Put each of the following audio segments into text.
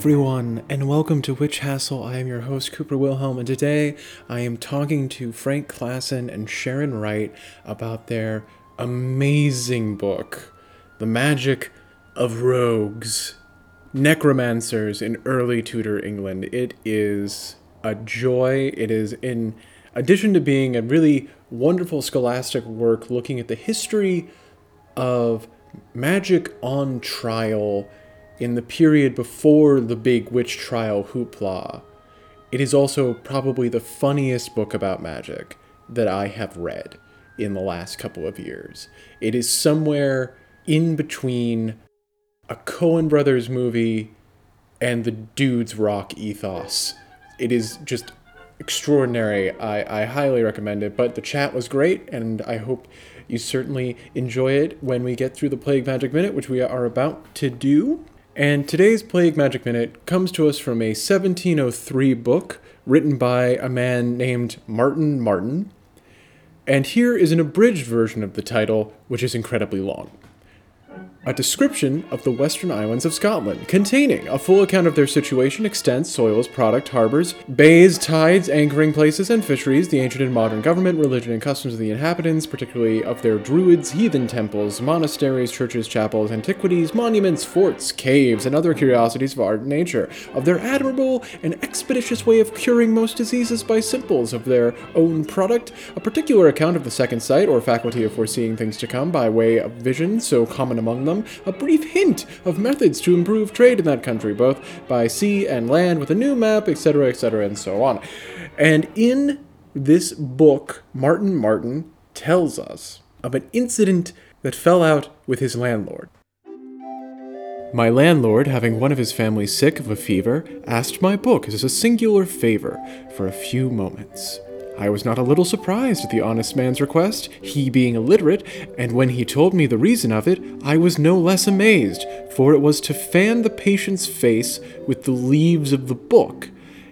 Everyone, and welcome to Witch Hassle. I am your host, Cooper Wilhelm, and today I am talking to Frank Klaassen and Sharon Wright about their amazing book, The Magic of Rogues Necromancers in Early Tudor England. It is a joy. It is, in addition to being a really wonderful scholastic work looking at the history of magic on trial in the period before the big witch trial hoopla. It is also probably the funniest book about magic that I have read in the last couple of years. It is somewhere in between a Coen Brothers movie and the Dudes Rock ethos. It is just extraordinary. I, I highly recommend it. But the chat was great, and I hope you certainly enjoy it when we get through the Plague Magic Minute, which we are about to do. And today's Plague Magic Minute comes to us from a 1703 book written by a man named Martin Martin. And here is an abridged version of the title, which is incredibly long a description of the western islands of Scotland, containing a full account of their situation, extent, soils, product, harbors, bays, tides, anchoring places, and fisheries, the ancient and modern government, religion, and customs of the inhabitants, particularly of their druids, heathen temples, monasteries, churches, chapels, antiquities, monuments, forts, caves, and other curiosities of art and nature, of their admirable and expeditious way of curing most diseases by simples, of their own product, a particular account of the second sight, or faculty of foreseeing things to come by way of vision, so common among them them a brief hint of methods to improve trade in that country, both by sea and land, with a new map, etc., etc., and so on. And in this book, Martin Martin tells us of an incident that fell out with his landlord. My landlord, having one of his family sick of a fever, asked my book as a singular favor for a few moments. I was not a little surprised at the honest man's request, he being illiterate, and when he told me the reason of it, I was no less amazed, for it was to fan the patient's face with the leaves of the book,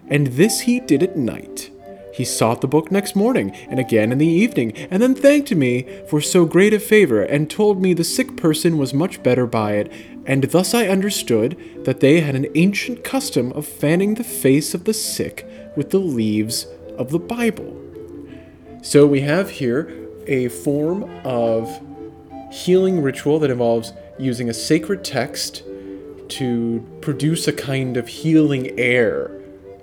and this he did at night. He sought the book next morning, and again in the evening, and then thanked me for so great a favor, and told me the sick person was much better by it, and thus I understood that they had an ancient custom of fanning the face of the sick with the leaves of the Bible. So we have here a form of healing ritual that involves using a sacred text to produce a kind of healing air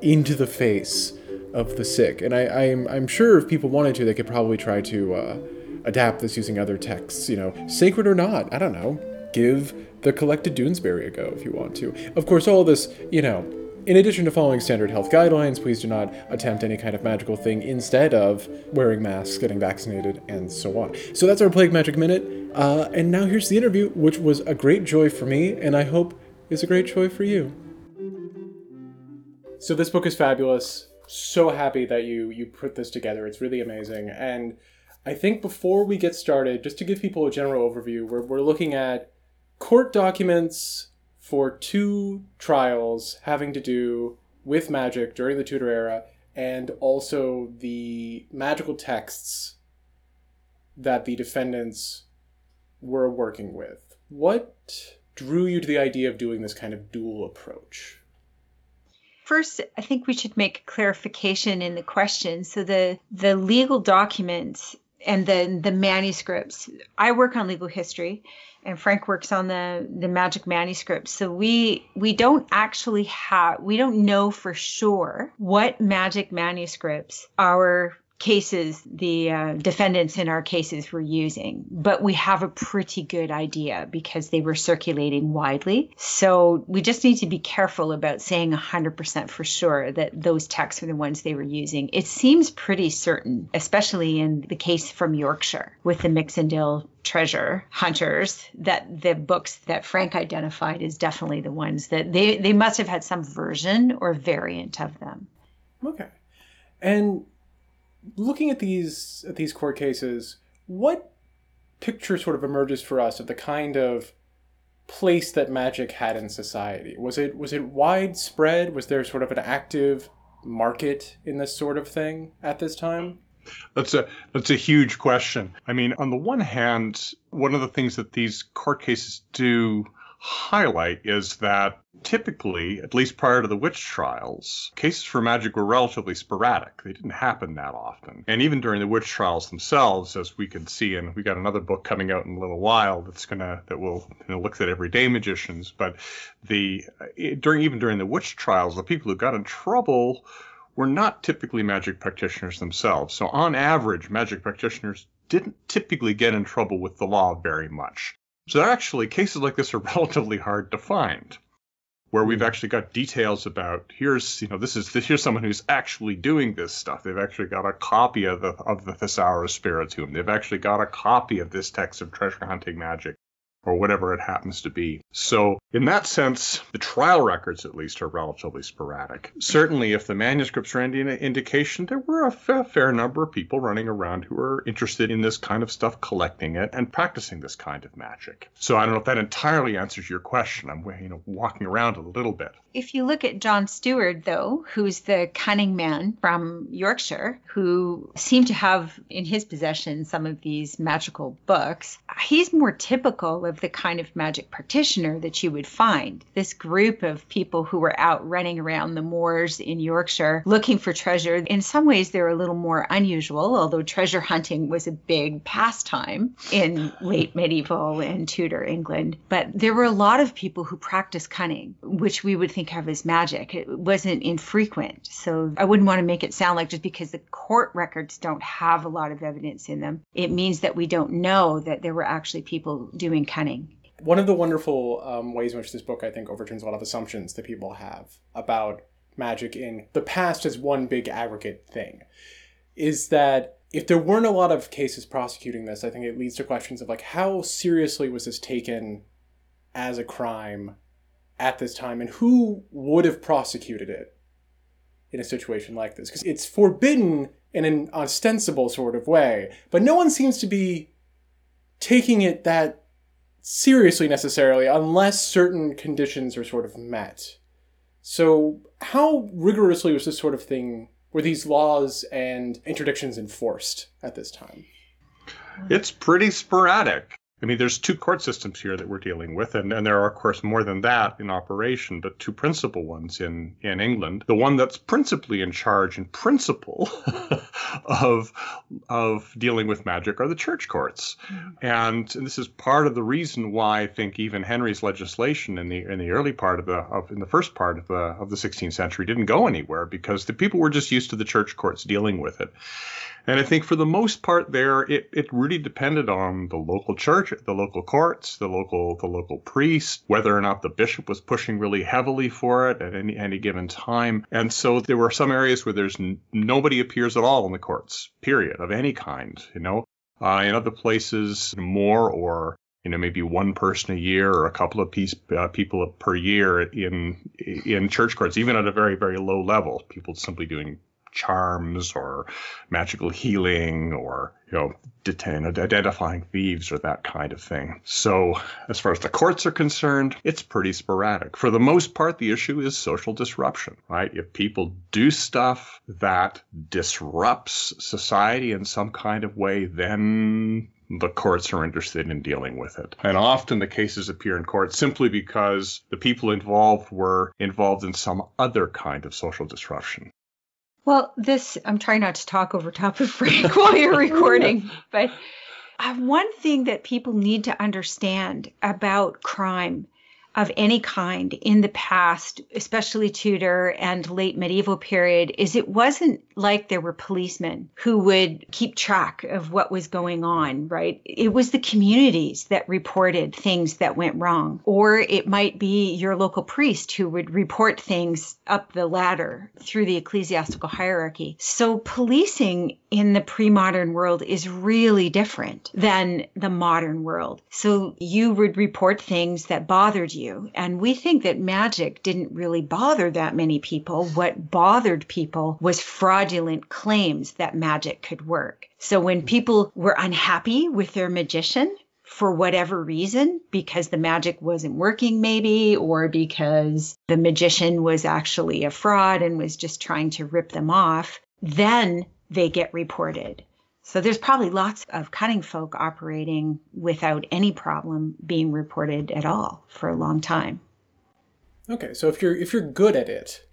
into the face of the sick. And I, am I'm, I'm sure if people wanted to, they could probably try to uh, adapt this using other texts, you know, sacred or not, I don't know. Give the collected Doonesbury a go if you want to. Of course, all this, you know, in addition to following standard health guidelines, please do not attempt any kind of magical thing instead of wearing masks, getting vaccinated, and so on. So that's our Plague Magic Minute. Uh, and now here's the interview, which was a great joy for me, and I hope is a great joy for you. So this book is fabulous. So happy that you you put this together. It's really amazing. And I think before we get started, just to give people a general overview, we're, we're looking at court documents for two trials having to do with magic during the Tudor era and also the magical texts that the defendants were working with. What drew you to the idea of doing this kind of dual approach? First, I think we should make clarification in the question. So the the legal documents and the the manuscripts. I work on legal history, and Frank works on the the magic manuscripts. So we we don't actually have we don't know for sure what magic manuscripts our cases the uh, defendants in our cases were using, but we have a pretty good idea because they were circulating widely. So we just need to be careful about saying 100% for sure that those texts are the ones they were using. It seems pretty certain, especially in the case from Yorkshire with the Mixenden treasure hunters that the books that Frank identified is definitely the ones that they they must have had some version or variant of them. Okay. And looking at these at these court cases, what picture sort of emerges for us of the kind of place that magic had in society? Was it was it widespread? Was there sort of an active market in this sort of thing at this time? That's a that's a huge question. I mean, on the one hand, one of the things that these court cases do highlight is that typically, at least prior to the witch trials, cases for magic were relatively sporadic. They didn't happen that often. And even during the witch trials themselves, as we can see, and we got another book coming out in a little while that's gonna that will you know, look at everyday magicians. But the eh, during even during the witch trials, the people who got in trouble were not typically magic practitioners themselves. So on average, magic practitioners didn't typically get in trouble with the law very much. So actually, cases like this are relatively hard to find, where we've hmm. actually got details about here's you know this is this, here's someone who's actually doing this stuff. They've actually got a copy of the of the Thesaurus Spirituum. They've actually got a copy of this text of treasure hunting magic or whatever it happens to be. So, in that sense, the trial records at least are relatively sporadic. Certainly, if the manuscripts are any indication, there were a fair number of people running around who were interested in this kind of stuff, collecting it, and practicing this kind of magic. So, I don't know if that entirely answers your question. I'm you know walking around a little bit. If you look at John Stewart, though, who's the cunning man from Yorkshire, who seemed to have in his possession some of these magical books, he's more typical of the kind of magic practitioner that you would find. This group of people who were out running around the moors in Yorkshire looking for treasure. In some ways, they're a little more unusual, although treasure hunting was a big pastime in late medieval and Tudor England. But there were a lot of people who practiced cunning, which we would think think of as magic. It wasn't infrequent. So I wouldn't want to make it sound like just because the court records don't have a lot of evidence in them, it means that we don't know that there were actually people doing cunning. One of the wonderful um, ways in which this book, I think, overturns a lot of assumptions that people have about magic in the past as one big aggregate thing is that if there weren't a lot of cases prosecuting this, I think it leads to questions of like how seriously was this taken as a crime at this time? And who would have prosecuted it in a situation like this? Because it's forbidden in an ostensible sort of way but no one seems to be taking it that seriously necessarily unless certain conditions are sort of met. So how rigorously was this sort of thing were these laws and interdictions enforced at this time? It's pretty sporadic I mean, there's two court systems here that we're dealing with, and, and there are, of course, more than that in operation, but two principal ones in, in England. The one that's principally in charge in principle of, of dealing with magic are the church courts. Mm-hmm. And, and, this is part of the reason why I think even Henry's legislation in the in the early part of the of in the first part of the of the 16th century didn't go anywhere because the people were just used to the church courts dealing with it. And I think for the most part there, it, it really depended on the local church, the local courts, the local the local priest, whether or not the bishop was pushing really heavily for it at any any given time. And so there were some areas where there's n- nobody appears at all in the courts, period, of any kind. You know, uh, in other places, more or you know maybe one person a year or a couple of piece, uh, people per year in in church courts, even at a very very low level. People simply doing charms or magical healing or you know detain identifying thieves or that kind of thing so as far as the courts are concerned it's pretty sporadic for the most part the issue is social disruption right if people do stuff that disrupts society in some kind of way then the courts are interested in dealing with it. And often the cases appear in court simply because the people involved were involved in some other kind of social disruption. Well, this, I'm trying not to talk over top of Frank while you're recording, but uh, one thing that people need to understand about crime of any kind in the past, especially Tudor and late medieval period, is it wasn't like there were policemen who would keep track of what was going on, right? It was the communities that reported things that went wrong. Or it might be your local priest who would report things up the ladder through the ecclesiastical hierarchy. So policing in the pre modern world is really different than the modern world. So you would report things that bothered you. And we think that magic didn't really bother that many people. What bothered people was fraudulent claims that magic could work. So when mm. people were unhappy with their magician, for whatever reason, because the magic wasn't working, maybe, or because the magician was actually a fraud and was just trying to rip them off, then they get reported. So there's probably lots of cunning folk operating without any problem being reported at all for a long time. Okay, so if you're if you're good at it,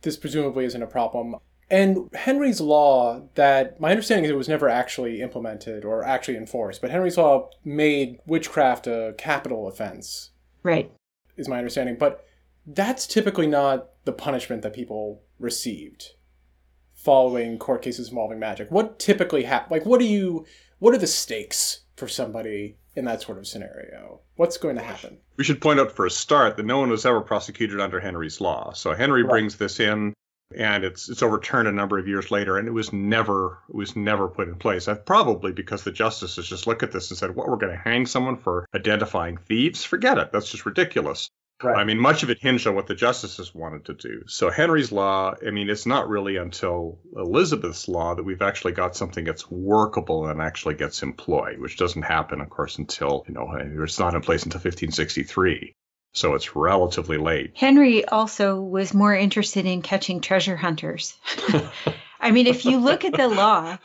this presumably isn't a problem. And Henry's law that my understanding is it was never actually implemented or actually enforced, but Henry's law made witchcraft a capital offense. Right. Is my understanding, but that's typically not the punishment that people received following court cases involving magic. What typically happens? Like, what do you? What are the stakes for somebody in that sort of scenario? What's going to happen? We should point out for a start that no one was ever prosecuted under Henry's law. So Henry right. brings this in and it's it's overturned a number of years later and it was never it was never put in place probably because the justices just look at this and said what we're going to hang someone for identifying thieves forget it that's just ridiculous Right. I mean, much of it hinged on what the justices wanted to do. So Henry's law, I mean, it's not really until Elizabeth's law that we've actually got something that's workable and actually gets employed, which doesn't happen, of course, until, you know, it's not in place until 1563. So it's relatively late. Henry also was more interested in catching treasure hunters. I mean, if you look at the law,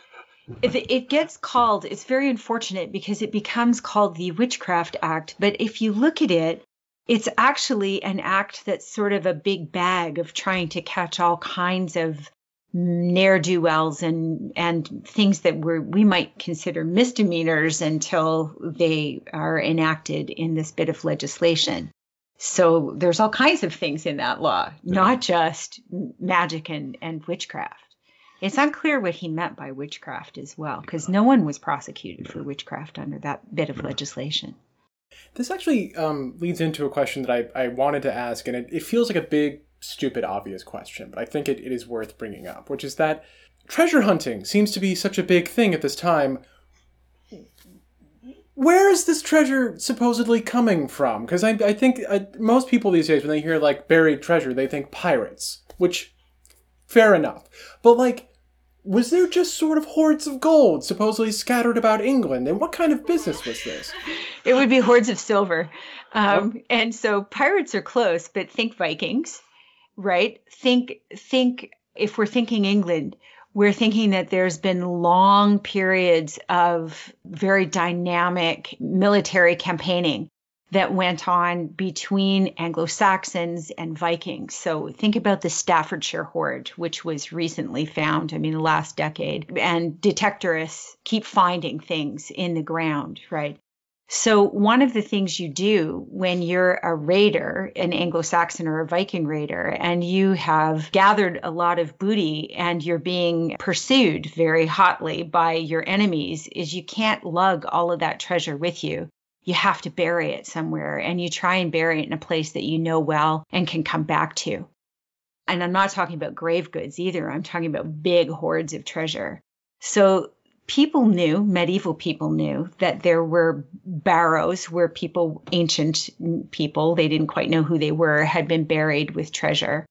if it gets called, it's very unfortunate because it becomes called the Witchcraft Act. But if you look at it, it's actually an act that's sort of a big bag of trying to catch all kinds of ne'er do wells and and things that we we might consider misdemeanors until they are enacted in this bit of legislation. So there's all kinds of things in that law, not just magic and, and witchcraft. It's unclear what he meant by witchcraft as well, because no one was prosecuted for witchcraft under that bit of legislation. This actually um, leads into a question that I, I wanted to ask, and it, it feels like a big, stupid, obvious question, but I think it, it is worth bringing up, which is that treasure hunting seems to be such a big thing at this time. Where is this treasure supposedly coming from? Because I, I think uh, most people these days, when they hear like buried treasure, they think pirates, which, fair enough. But like, was there just sort of hordes of gold supposedly scattered about England? And what kind of business was this? It would be hordes of silver. Um, oh. And so pirates are close, but think Vikings, right? Think, think, if we're thinking England, we're thinking that there's been long periods of very dynamic military campaigning that went on between Anglo Saxons and Vikings. So think about the Staffordshire hoard, which was recently found, I mean, the last decade. And detectorists keep finding things in the ground, right? So, one of the things you do when you're a raider, an Anglo Saxon or a Viking raider, and you have gathered a lot of booty and you're being pursued very hotly by your enemies, is you can't lug all of that treasure with you you have to bury it somewhere and you try and bury it in a place that you know well and can come back to. And I'm not talking about grave goods either. I'm talking about big hoards of treasure. So people knew, medieval people knew, that there were barrows where people, ancient people, they didn't quite know who they were, had been buried with treasure.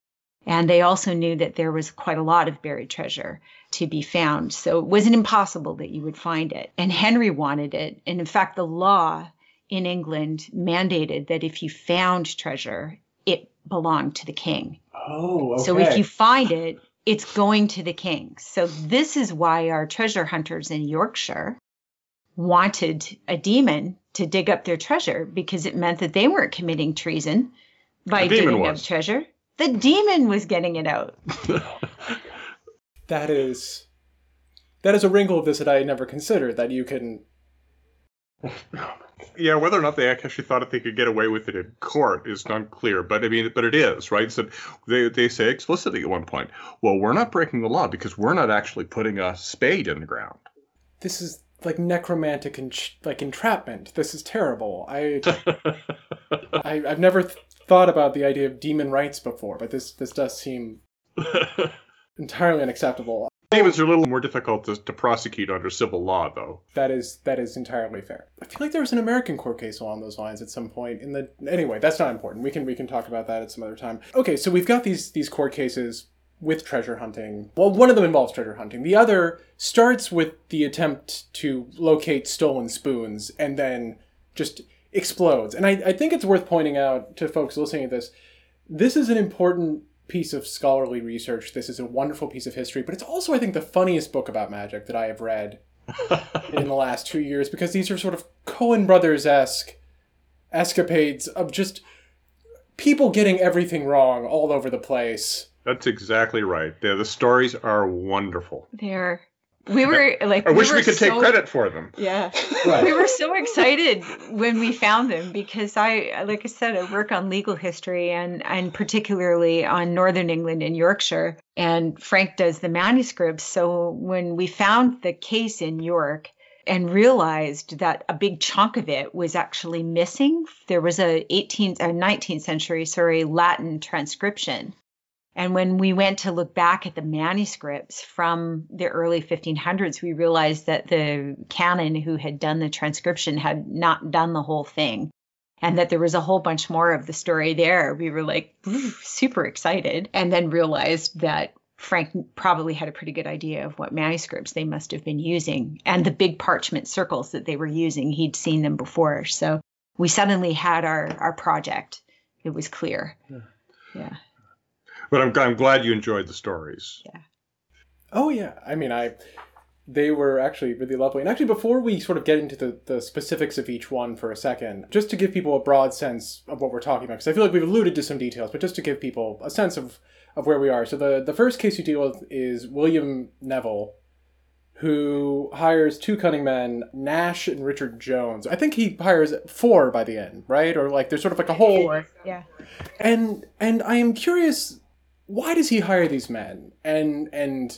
And they also knew that there was quite a lot of buried treasure to be found. So it wasn't impossible that you would find it. And Henry wanted it. And in fact, the law in England mandated that if you found treasure, it belonged to the king. Oh, okay. So if you find it, it's going to the king. So this is why our treasure hunters in Yorkshire wanted a demon to dig up their treasure because it meant that they weren't committing treason by digging up treasure. The demon was getting it out. that is that is a wrinkle of this that I had never considered that you can yeah, whether or not they actually thought that they could get away with it in court is unclear. But I mean, but it is right. So they they say explicitly at one point, well, we're not breaking the law because we're not actually putting a spade in the ground. This is like necromantic and like entrapment. This is terrible. I, I I've never th- thought about the idea of demon rights before, but this this does seem entirely unacceptable. Demons are a little more difficult to, to prosecute under civil law, though. That is that is entirely fair. I feel like there was an American court case along those lines at some point. In the anyway, that's not important. We can we can talk about that at some other time. Okay, so we've got these these court cases with treasure hunting. Well, one of them involves treasure hunting. The other starts with the attempt to locate stolen spoons and then just explodes. And I, I think it's worth pointing out to folks listening to this this is an important piece of scholarly research. This is a wonderful piece of history, but it's also, I think, the funniest book about magic that I have read in the last two years because these are sort of Coen Brothers esque escapades of just people getting everything wrong all over the place. That's exactly right. The, the stories are wonderful. They're we were like I we wish we could take credit for them. Yeah. Right. We were so excited when we found them because I like I said I work on legal history and and particularly on northern England and Yorkshire and Frank does the manuscripts so when we found the case in York and realized that a big chunk of it was actually missing there was a 18th or 19th century sorry Latin transcription and when we went to look back at the manuscripts from the early 1500s, we realized that the canon who had done the transcription had not done the whole thing and that there was a whole bunch more of the story there. We were like super excited and then realized that Frank probably had a pretty good idea of what manuscripts they must have been using and the big parchment circles that they were using. He'd seen them before. So we suddenly had our, our project. It was clear. Yeah. But I'm, I'm glad you enjoyed the stories. Yeah. Oh yeah, I mean, I they were actually really lovely. And actually, before we sort of get into the, the specifics of each one for a second, just to give people a broad sense of what we're talking about, because I feel like we've alluded to some details, but just to give people a sense of of where we are. So the the first case you deal with is William Neville, who hires two cunning men, Nash and Richard Jones. I think he hires four by the end, right? Or like there's sort of like a whole Yeah. and and I am curious, why does he hire these men? And and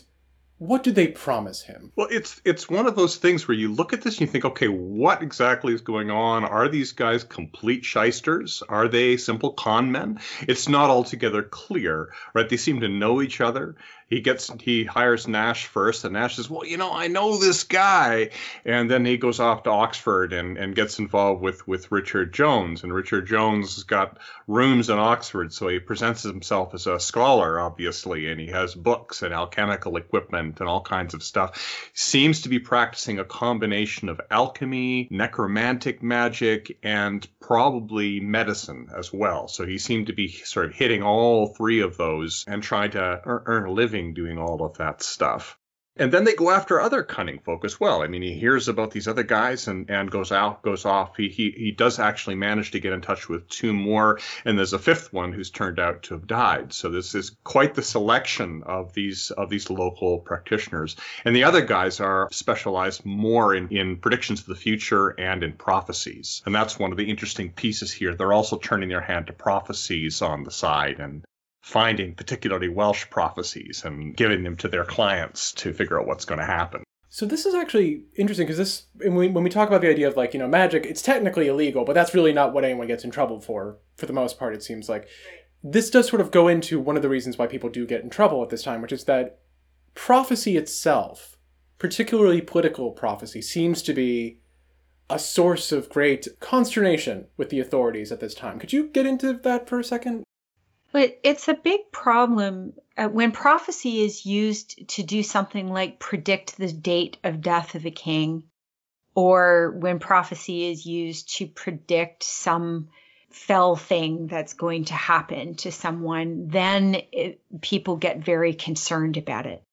what do they promise him? Well, it's it's one of those things where you look at this and you think, okay, what exactly is going on? Are these guys complete shysters? Are they simple con men? It's not altogether clear, right? They seem to know each other. He gets he hires Nash first, and Nash says, "Well, you know, I know this guy," and then he goes off to Oxford and, and gets involved with with Richard Jones, and Richard Jones has got rooms in Oxford, so he presents himself as a scholar, obviously, and he has books and alchemical equipment and all kinds of stuff. Seems to be practicing a combination of alchemy, necromantic magic, and probably medicine as well. So he seemed to be sort of hitting all three of those and trying to earn a living doing all of that stuff. And then they go after other cunning folk as well. I mean, he hears about these other guys and, and goes out, goes off. He, he he does actually manage to get in touch with two more, and there's a fifth one who's turned out to have died. So this is quite the selection of these of these local practitioners. And the other guys are specialized more in, in predictions of the future and in prophecies. And that's one of the interesting pieces here. They're also turning their hand to prophecies on the side and finding particularly Welsh prophecies and giving them to their clients to figure out what's going to happen. So this is actually interesting because this, when we talk about the idea of like you know magic, it's technically illegal, but that's really not what anyone gets in trouble for. For the most part, it seems like this does sort of go into one of the reasons why people do get in trouble at this time, which is that prophecy itself, particularly political prophecy, seems to be a source of great consternation with the authorities at this time. Could you get into that for a second? But it's a big problem uh, when prophecy is used to do something like predict the date of death of a king, or when prophecy is used to predict some fell thing that's going to happen to someone, then it, people get very concerned about it.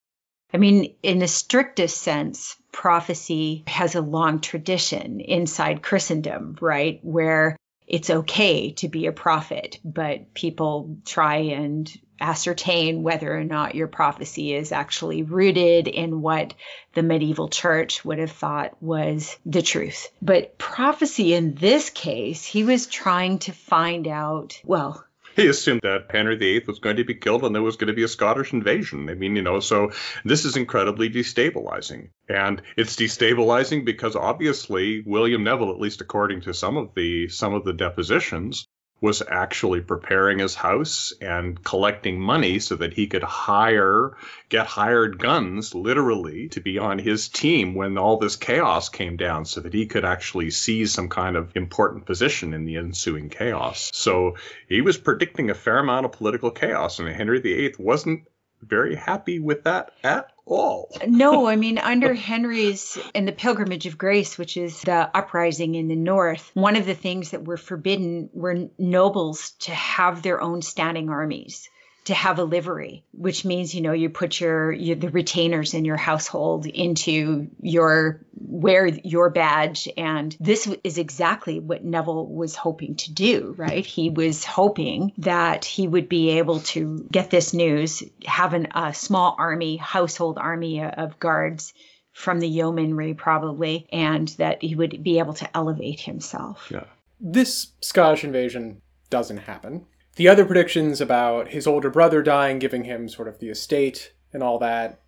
I mean, in the strictest sense, prophecy has a long tradition inside Christendom, right? Where it's okay to be a prophet, but people try and ascertain whether or not your prophecy is actually rooted in what the medieval church would have thought was the truth. But prophecy in this case, he was trying to find out, well, He assumed that Henry VIII was going to be killed and there was going to be a Scottish invasion. I mean, you know, so this is incredibly destabilizing. And it's destabilizing because obviously William Neville, at least according to some of the some of the depositions, was actually preparing his house and collecting money so that he could hire, get hired guns literally to be on his team when all this chaos came down so that he could actually seize some kind of important position in the ensuing chaos. So he was predicting a fair amount of political chaos, and Henry VIII wasn't very happy with that at all. no, I mean, under Henry's and the Pilgrimage of Grace, which is the uprising in the North, one of the things that were forbidden were nobles to have their own standing armies, to have a livery, which means you know you put your, your the retainers in your household into your wear your badge, and this is exactly what Neville was hoping to do. Right, he was hoping that he would be able to get this news, have a small army, household army of guards from the yeomanry probably, and that he would be able to elevate himself. Yeah. This Scottish invasion doesn't happen. The other predictions about his older brother dying, giving him sort of the estate and all that,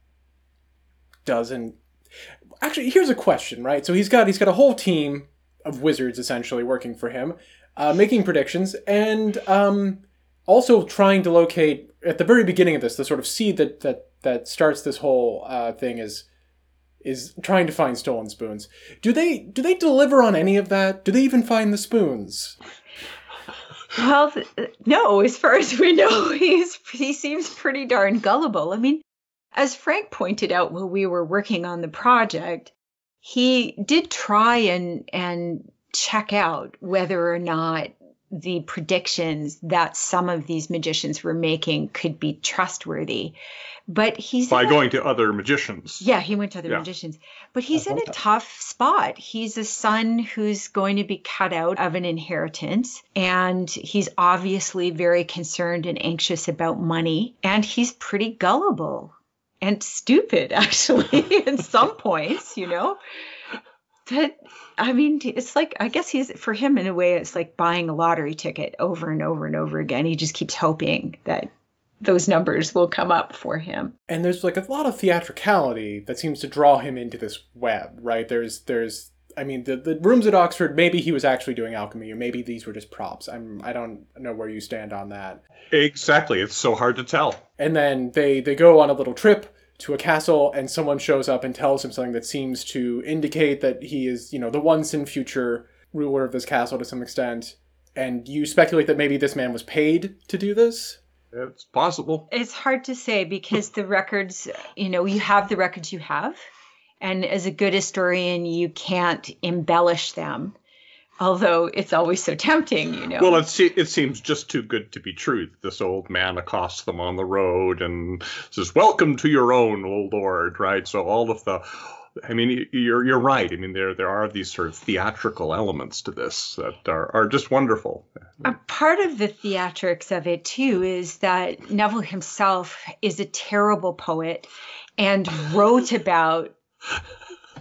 doesn't. Actually, here's a question, right? So he's got he's got a whole team of wizards essentially working for him, uh, making predictions, and um, also trying to locate at the very beginning of this the sort of seed that that that starts this whole uh, thing is is trying to find stolen spoons. Do they do they deliver on any of that? Do they even find the spoons? Well, no. As far as we know, he's he seems pretty darn gullible. I mean, as Frank pointed out while we were working on the project, he did try and and check out whether or not the predictions that some of these magicians were making could be trustworthy. But he's by going to other magicians. Yeah, he went to other yeah. magicians. But he's in a that. tough spot. He's a son who's going to be cut out of an inheritance, and he's obviously very concerned and anxious about money, and he's pretty gullible and stupid, actually, in some points, you know. That I mean, it's like I guess he's for him in a way, it's like buying a lottery ticket over and over and over again. He just keeps hoping that those numbers will come up for him. And there's like a lot of theatricality that seems to draw him into this web, right? There's there's I mean the, the rooms at Oxford maybe he was actually doing alchemy or maybe these were just props. I'm I don't know where you stand on that. Exactly. It's so hard to tell. And then they they go on a little trip to a castle and someone shows up and tells him something that seems to indicate that he is, you know, the once in future ruler of this castle to some extent. And you speculate that maybe this man was paid to do this? It's possible. It's hard to say because the records, you know, you have the records you have. And as a good historian, you can't embellish them. Although it's always so tempting, you know. Well, it, se- it seems just too good to be true. This old man accosts them on the road and says, Welcome to your own, old lord, right? So all of the I mean, you're you're right. I mean, there there are these sort of theatrical elements to this that are, are just wonderful. A part of the theatrics of it too is that Neville himself is a terrible poet and wrote about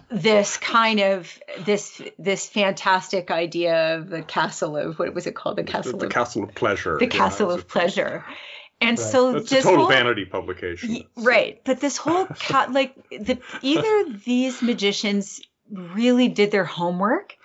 this kind of this this fantastic idea of the castle of what was it called the castle the, the of castle of pleasure the castle of pleasure and right. so That's this a total whole, vanity publication. Right. But this whole like the either these magicians really did their homework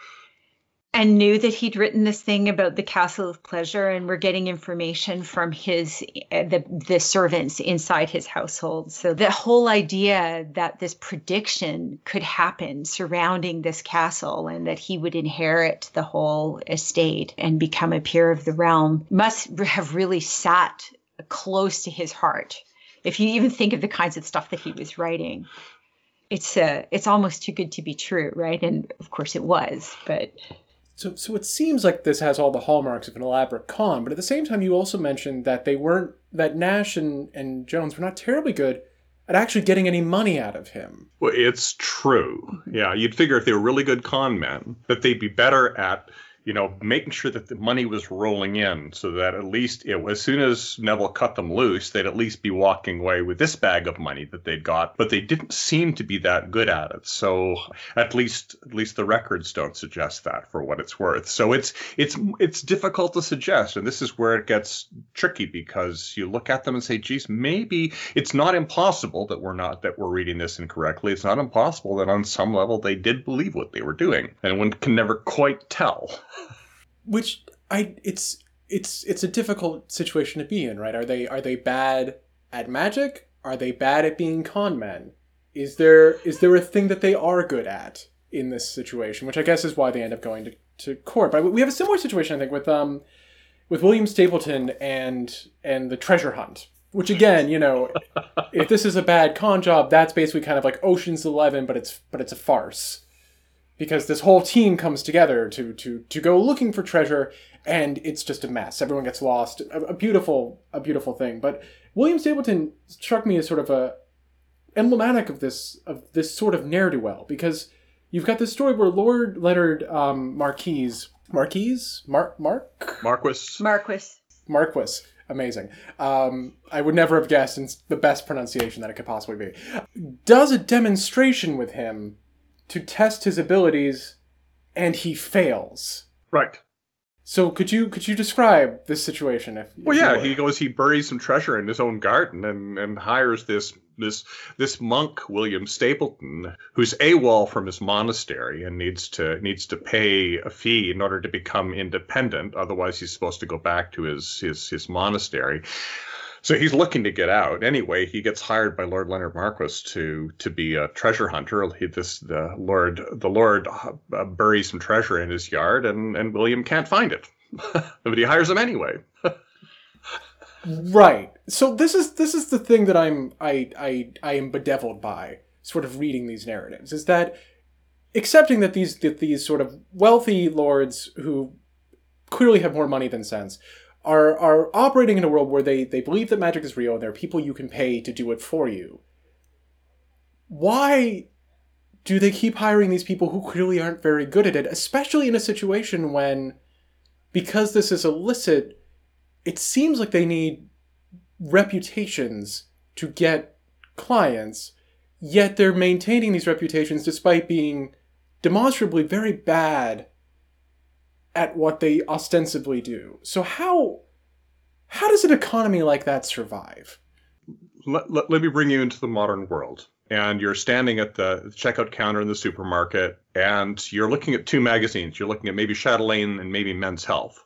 and knew that he'd written this thing about the castle of pleasure and we're getting information from his uh, the the servants inside his household so the whole idea that this prediction could happen surrounding this castle and that he would inherit the whole estate and become a peer of the realm must have really sat close to his heart. If you even think of the kinds of stuff that he was writing, it's uh, it's almost too good to be true, right? And of course it was, but so so it seems like this has all the hallmarks of an elaborate con, but at the same time you also mentioned that they weren't that Nash and, and Jones were not terribly good at actually getting any money out of him. Well, it's true. Yeah, you'd figure if they were really good con men, that they'd be better at you know, making sure that the money was rolling in so that at least it, as soon as Neville cut them loose, they'd at least be walking away with this bag of money that they'd got. But they didn't seem to be that good at it. So at least at least the records don't suggest that for what it's worth. So it's it's it's difficult to suggest, and this is where it gets tricky because you look at them and say, geez, maybe it's not impossible that we're not that we're reading this incorrectly. It's not impossible that on some level they did believe what they were doing, and one can never quite tell which I it's it's it's a difficult situation to be in, right? Are they are they bad at magic? Are they bad at being con men? Is there is there a thing that they are good at in this situation? Which I guess is why they end up going to, to court. But we have a similar situation, I think, with um with William Stapleton and and the treasure hunt. Which again, you know, if this is a bad con job, that's basically kind of like Ocean's Eleven, but it's but it's a farce because this whole team comes together to to to go looking for treasure and it's just a mess. Everyone gets lost. A, a beautiful, a beautiful thing. But William Stapleton struck me as sort of a emblematic of this of this sort of ne'er do well because you've got this story where Lord Leonard um, Marquise Marquise Mar- Mark Marquis Marquis Marquis amazing. Um, I would never have guessed, and it's the best pronunciation that it could possibly be. Does a demonstration with him to test his abilities, and he fails. Right. So could you could you describe this situation? If, Well, if you yeah, he goes, he buries some treasure in his own garden and, and hires this this this monk William Stapleton, who's AWOL from his monastery and needs to needs to pay a fee in order to become independent. Otherwise, he's supposed to go back to his his his monastery. So he's looking to get out. Anyway, he gets hired by Lord Leonard Marquis to to be a treasure hunter. He, this the Lord the Lord uh, buries some treasure in his yard, and and William can't find it, but he hires him anyway. Right. So this is this is the thing that I'm I I I am bedeviled by sort of reading these narratives is that accepting that these that these sort of wealthy lords who clearly have more money than sense are are operating in a world where they they believe that magic is real and there are people you can pay to do it for you. Why do they keep hiring these people who clearly aren't very good at it, especially in a situation when because this is illicit it seems like they need reputations to get clients, yet they're maintaining these reputations despite being demonstrably very bad at what they ostensibly do. So how how does an economy like that survive? let, let, let me bring you into the modern world. And you're standing at the checkout counter in the supermarket, and you're looking at two magazines. You're looking at maybe Chatelaine and maybe Men's Health.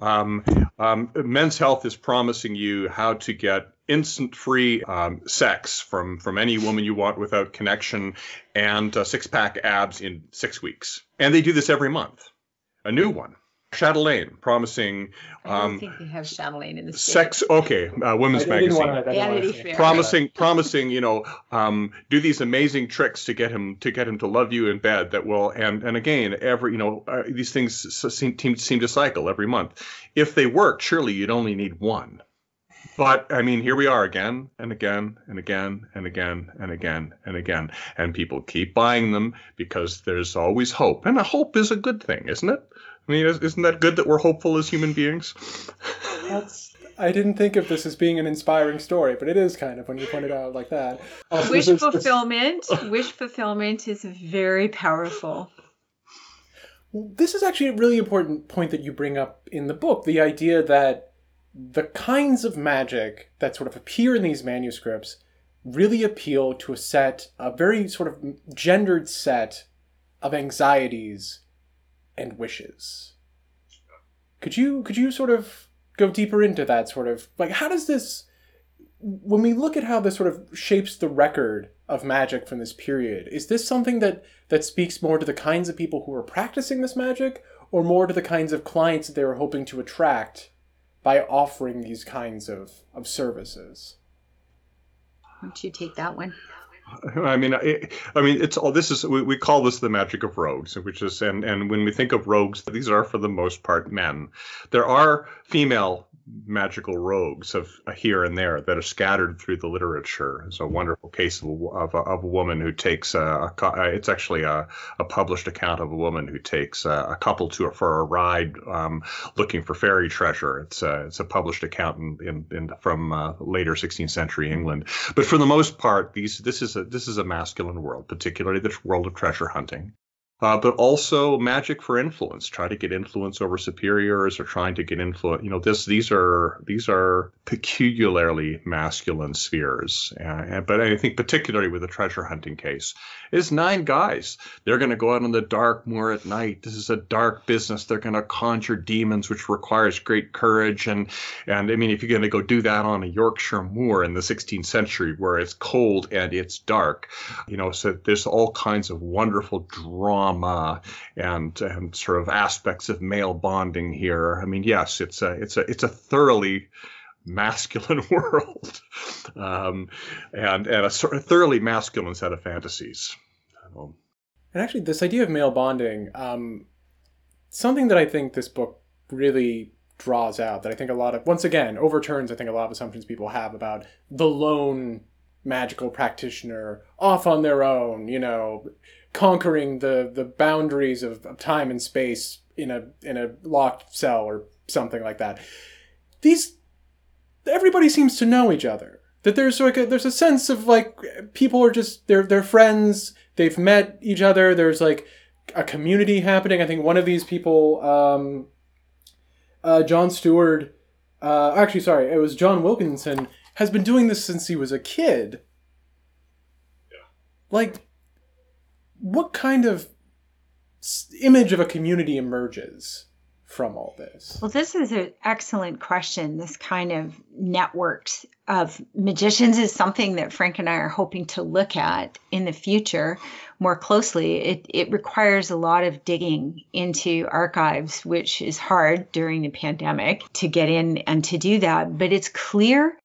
Um, um, Men's Health is promising you how to get instant free um, sex from from any woman you want without connection, and uh, six pack abs in six weeks. And they do this every month. A new one. Chatelaine promising I don't um, think they have Chatelaine in the States. sex. Okay, uh, women's magazine Vanity Fair. promising promising you know um, do these amazing tricks to get him to get him to love you in bed that will and and again every you know uh, these things seem, seem seem to cycle every month if they work surely you'd only need one but i mean here we are again and again and again and again and again and again and people keep buying them because there's always hope and a hope is a good thing isn't it i mean is- isn't that good that we're hopeful as human beings That's I didn't think of this as being an inspiring story, but it is kind of when you point it out like that. Also, Wish this this- fulfillment. Wish fulfillment is very powerful. This is actually a really important point that you bring up in the book the idea that the kinds of magic that sort of appear in these manuscripts really appeal to a set, a very sort of gendered set of anxieties and wishes. Could you could you sort of go deeper into that sort of like how does this when we look at how this sort of shapes the record of magic from this period, is this something that that speaks more to the kinds of people who are practicing this magic, or more to the kinds of clients that they were hoping to attract by offering these kinds of, of services? Why don't you take that one? I mean, it, I mean, it's all. This is we, we call this the magic of rogues, which is and and when we think of rogues, these are for the most part men. There are female magical rogues of uh, here and there that are scattered through the literature. It's a wonderful case of a, of of a woman who takes a, a uh, it's actually a, a published account of a woman who takes a, a couple to for a ride um, looking for fairy treasure. It's a, it's a published account in, in, in from uh, later 16th century England. But for the most part, these this is a this is a masculine world, particularly the world of treasure hunting. Uh, but also magic for influence, try to get influence over superiors or trying to get influence. You know, this these are these are peculiarly masculine spheres. Uh, but I think particularly with the treasure hunting case, is nine guys. They're going to go out on the dark moor at night. This is a dark business. They're going to conjure demons, which requires great courage. And and I mean, if you're going to go do that on a Yorkshire moor in the 16th century, where it's cold and it's dark, you know, so there's all kinds of wonderful drama and and sort of aspects of male bonding here. I mean, yes, it's a it's a it's a thoroughly masculine world, um, and and a sort of thoroughly masculine set of fantasies. Um, And actually, this idea of male bonding, um, something that I think this book really draws out that I think a lot of once again overturns I think a lot of assumptions people have about the lone magical practitioner off on their own, you know, conquering the the boundaries of, of time and space in a in a locked cell or something like that. These everybody seems to know each other. That there's like a, there's a sense of like people are just they're they're friends. They've met each other. There's like a community happening. I think one of these people, um, uh, John Stewart, uh, actually sorry, it was John Wilkinson, has been doing this since he was a kid. Yeah. Like, what kind of image of a community emerges from all this? Well, this is an excellent question. This kind of networks of magicians is something that Frank and I are hoping to look at in the future more closely. It, it requires a lot of digging into archives, which is hard during the pandemic to get in and to do that. But it's clear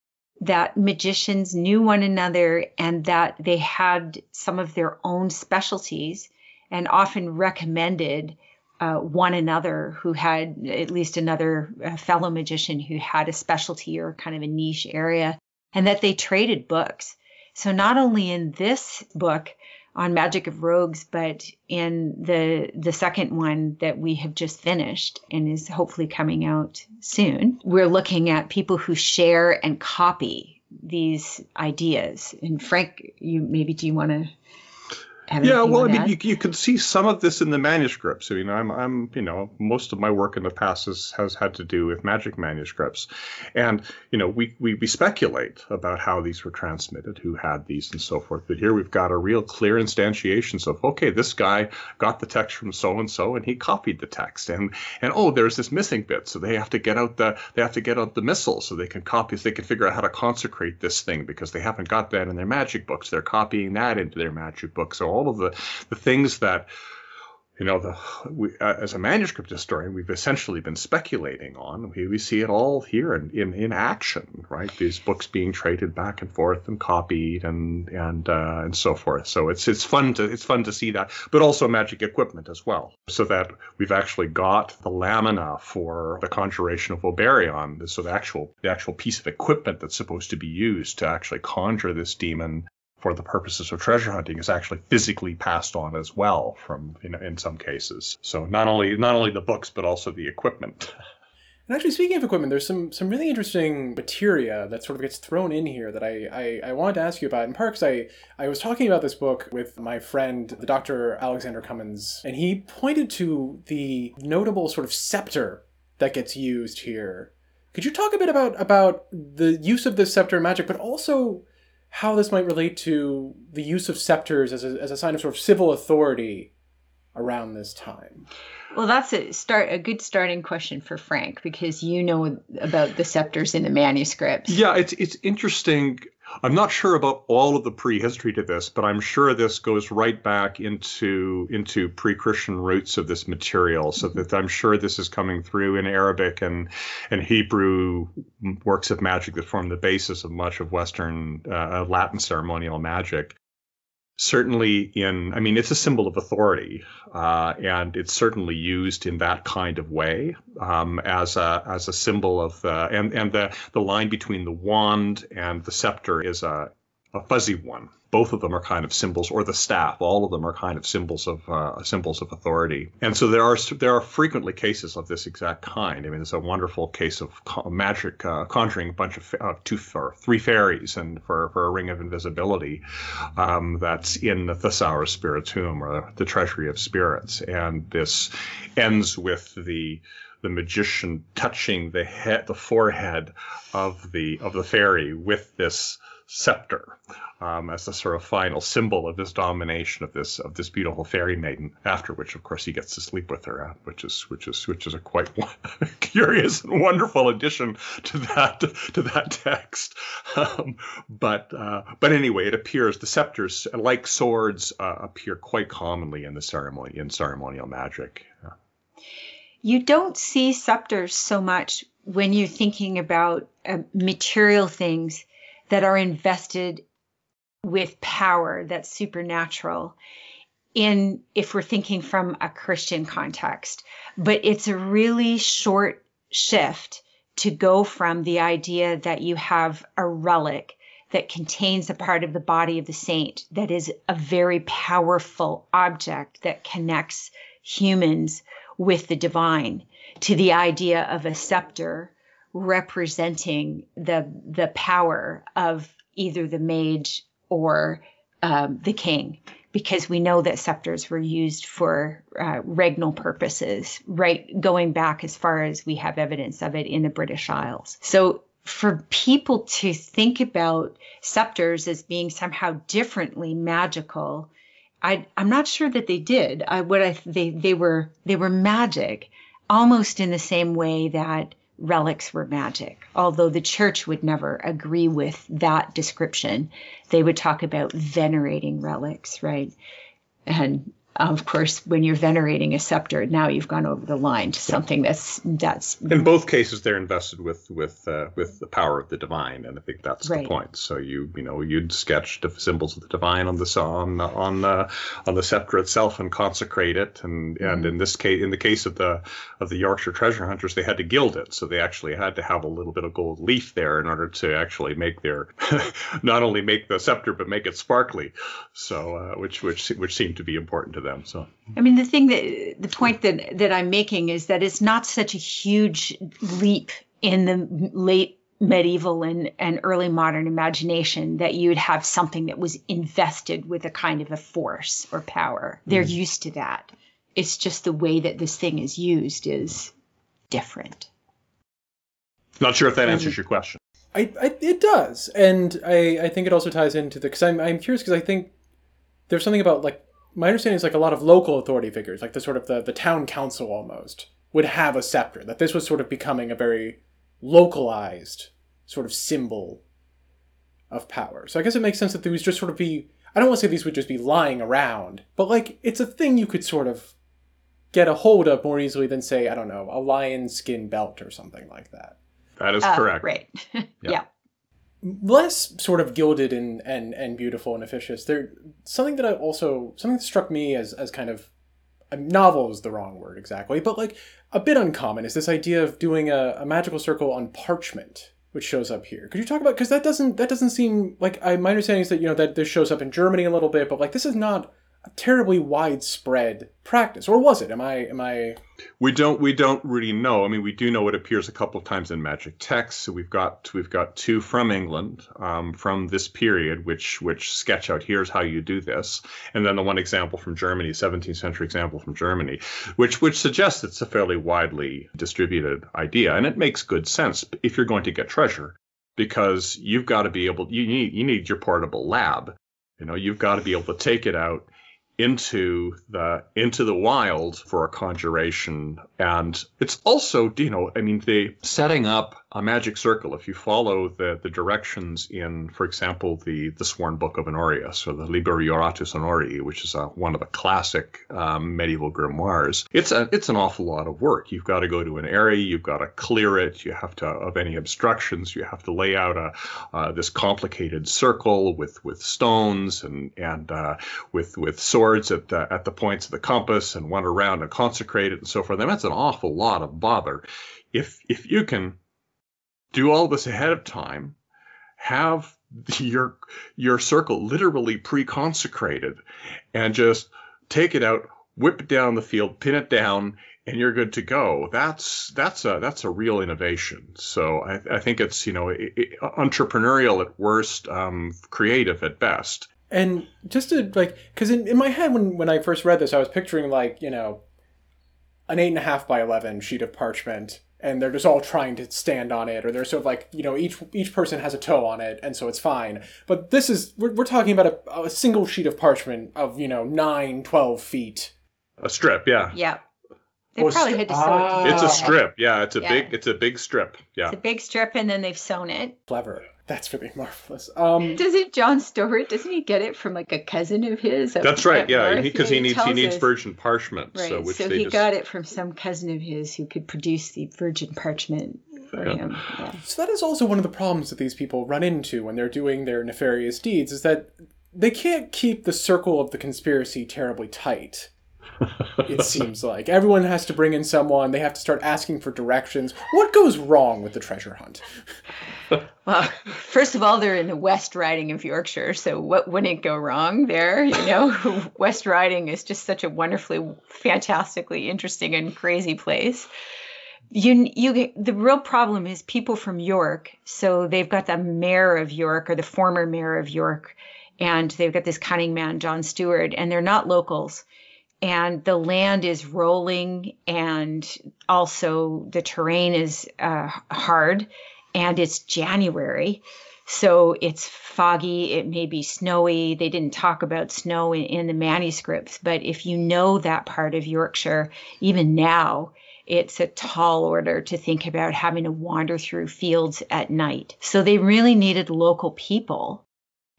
that magicians knew one another and that they had some of their own specialties and often recommended uh, one another who had at least another uh, fellow magician who had a specialty or kind of a niche area, and that they traded books. So, not only in this book on Magic of Rogues, but in the the second one that we have just finished and is hopefully coming out soon, we're looking at people who share and copy these ideas. And Frank, you maybe do you want to yeah, well, I mean, you, you can see some of this in the manuscripts. I mean, I'm, I'm, you know, most of my work in the past has, has had to do with magic manuscripts, and you know, we, we we speculate about how these were transmitted, who had these, and so forth. But here we've got a real clear instantiations of okay, this guy got the text from so and so, and he copied the text, and and oh, there's this missing bit, so they have to get out the they have to get out the missal so they can copy, so they can figure out how to consecrate this thing because they haven't got that in their magic books. They're copying that into their magic books. so all of the, the things that you know, the, we, uh, as a manuscript historian, we've essentially been speculating on. We, we see it all here in, in, in action, right? These books being traded back and forth and copied and and uh, and so forth. So it's it's fun to it's fun to see that, but also magic equipment as well, so that we've actually got the lamina for the conjuration of Oberion, so the actual the actual piece of equipment that's supposed to be used to actually conjure this demon for the purposes of treasure hunting is actually physically passed on as well from you know, in some cases. So not only not only the books but also the equipment. And actually, speaking of equipment, there's some some really interesting materia that sort of gets thrown in here that I, I, I wanted to ask you about. In part, because I, I was talking about this book with my friend, the Dr. Alexander Cummins, and he pointed to the notable sort of scepter that gets used here. Could you talk a bit about about the use of this scepter magic, but also how this might relate to the use of scepters as a, as a sign of sort of civil authority around this time. Well, that's a start a good starting question for Frank because you know about the scepters in the manuscripts. Yeah, it's it's interesting. I'm not sure about all of the prehistory to this, but I'm sure this goes right back into into pre-Christian roots of this material. So that I'm sure this is coming through in Arabic and and Hebrew works of magic that form the basis of much of Western uh, Latin ceremonial magic certainly in i mean it's a symbol of authority uh, and it's certainly used in that kind of way um, as a as a symbol of uh, and and the the line between the wand and the scepter is a a fuzzy one. Both of them are kind of symbols, or the staff. All of them are kind of symbols of uh, symbols of authority. And so there are there are frequently cases of this exact kind. I mean, there's a wonderful case of magic uh, conjuring a bunch of uh, two or three fairies and for, for a ring of invisibility um, that's in the Thesaurus Spirituum or the Treasury of Spirits. And this ends with the the magician touching the head, the forehead of the of the fairy with this scepter um, as the sort of final symbol of his domination of this of this beautiful fairy maiden. After which, of course, he gets to sleep with her, uh, which is which is which is a quite curious and wonderful addition to that to that text. Um, but uh, but anyway, it appears the scepters, like swords, uh, appear quite commonly in the ceremony in ceremonial magic. You don't see scepters so much when you're thinking about uh, material things that are invested with power that's supernatural. in if we're thinking from a Christian context, but it's a really short shift to go from the idea that you have a relic that contains a part of the body of the saint that is a very powerful object that connects humans with the divine to the idea of a scepter representing the the power of either the mage or um, the king because we know that scepters were used for uh, regnal purposes, right? Going back as far as we have evidence of it in the British Isles. So for people to think about scepters as being somehow differently magical, I, am not sure that they did. I, what I, they, they were they were magic, almost in the same way that relics were magic. Although the church would never agree with that description, they would talk about venerating relics, right? And of course, when you're venerating a scepter, now you've gone over the line to something that's that's. In both cases, they're invested with with uh, with the power of the divine, and I think that's right. the point. So you you know you'd sketch the symbols of the divine on the on on uh, on the scepter itself and consecrate it, and and mm-hmm. in this case, in the case of the of the Yorkshire treasure hunters, they had to gild it, so they actually had to have a little bit of gold leaf there in order to actually make their not only make the scepter but make it sparkly, so uh, which which which seemed to be important to them. So I mean, the thing that the point that that I'm making is that it's not such a huge leap in the late medieval and, and early modern imagination that you'd have something that was invested with a kind of a force or power. They're mm. used to that. It's just the way that this thing is used is different. Not sure if that answers your question. I, I it does, and I, I think it also ties into the because I'm I'm curious because I think there's something about like my understanding is like a lot of local authority figures, like the sort of the, the town council almost, would have a scepter. That this was sort of becoming a very localized sort of symbol of power. So I guess it makes sense that these just sort of be I don't want to say these would just be lying around, but like it's a thing you could sort of get a hold of more easily than say, I don't know, a lion skin belt or something like that. That is uh, correct. Right. yeah. yeah less sort of gilded and and and beautiful and officious. There something that I also something that struck me as as kind of a novel is the wrong word exactly, but like a bit uncommon is this idea of doing a, a magical circle on parchment, which shows up here. Could you talk about because that doesn't that doesn't seem like I my understanding is that you know that this shows up in Germany a little bit, but like this is not terribly widespread practice, or was it? Am I am I? We don't we don't really know. I mean, we do know it appears a couple of times in magic texts. So we've got we've got two from England um, from this period, which which sketch out here's how you do this, and then the one example from Germany, 17th century example from Germany, which which suggests it's a fairly widely distributed idea, and it makes good sense if you're going to get treasure, because you've got to be able you need you need your portable lab. You know, you've got to be able to take it out into the into the wild for a conjuration. And it's also you know i mean the setting up a magic circle if you follow the the directions in for example the the sworn book of honorius or the liber iuratus honorii which is a, one of the classic um, medieval grimoires it's a it's an awful lot of work you've got to go to an area you've got to clear it you have to of any obstructions you have to lay out a uh, this complicated circle with with stones and and uh, with with swords at the, at the points of the compass and went around and consecrated and so forth. And that's an awful lot of bother. If if you can do all this ahead of time, have your your circle literally pre-consecrated, and just take it out, whip it down the field, pin it down, and you're good to go. That's that's a that's a real innovation. So I, I think it's you know entrepreneurial at worst, um, creative at best. And just to like, because in, in my head when when I first read this, I was picturing like you know, an eight and a half by eleven sheet of parchment, and they're just all trying to stand on it, or they're sort of like you know each each person has a toe on it, and so it's fine. But this is we're, we're talking about a, a single sheet of parchment of you know nine, 12 feet. A strip, yeah. Yeah. They oh, probably had to sew ah. it. It's a strip, yeah. It's a yeah. big, it's a big strip, yeah. It's a big strip, and then they've sewn it. Clever. That's really marvelous. Um, Doesn't John Stewart? Doesn't he get it from like a cousin of his? That's right. Yeah, because he, he, needs he needs virgin parchment. Right. So, so he just... got it from some cousin of his who could produce the virgin parchment for yeah. him. Yeah. So that is also one of the problems that these people run into when they're doing their nefarious deeds. Is that they can't keep the circle of the conspiracy terribly tight. It seems like everyone has to bring in someone. They have to start asking for directions. What goes wrong with the treasure hunt? well, first of all, they're in the West Riding of Yorkshire, so what wouldn't go wrong there? You know, West Riding is just such a wonderfully, fantastically interesting and crazy place. You, you, the real problem is people from York. So they've got the mayor of York or the former mayor of York, and they've got this cunning man, John Stewart, and they're not locals and the land is rolling and also the terrain is uh, hard and it's January. So it's foggy, it may be snowy. They didn't talk about snow in, in, the manuscripts, but if you know that part of Yorkshire, even now, it's a tall order to think about having to wander through fields at night. So they really needed local people.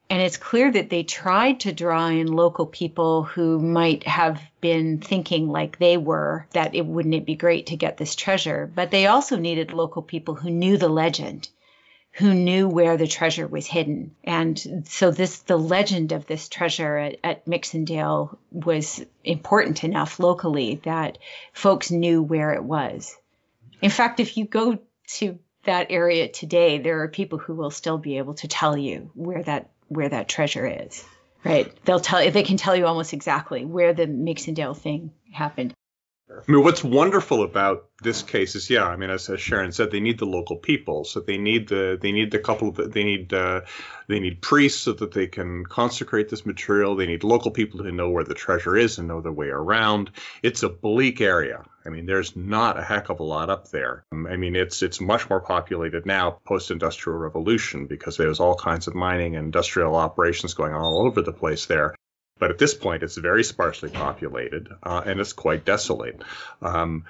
And it's clear that they tried to draw in local people who might have been thinking like they were that it wouldn't it be great to get this treasure, but they also needed local people who knew the legend who knew where the treasure was hidden. And so this the legend of this treasure at, at Mixenden was important enough locally that folks knew where it was. In fact, if you go to that area today, there are people who will still be able to tell you where that where that treasure is. Right? They'll tell they can tell you almost exactly where the Mixenden thing happened. I mean, what's wonderful about this case is, yeah, I mean, as, as Sharon said, they need the local people, so they need the they need the couple of they need uh, they need priests so that they can consecrate this material. They need local people to know where the treasure is and know their way around. It's a bleak area. I mean, there's not a heck of a lot up there. Um, I mean, it's it's much more populated now post-industrial revolution because there's all kinds of mining and industrial operations going on all over the place there. But at this point, it's very sparsely populated uh, and it's quite desolate. Um,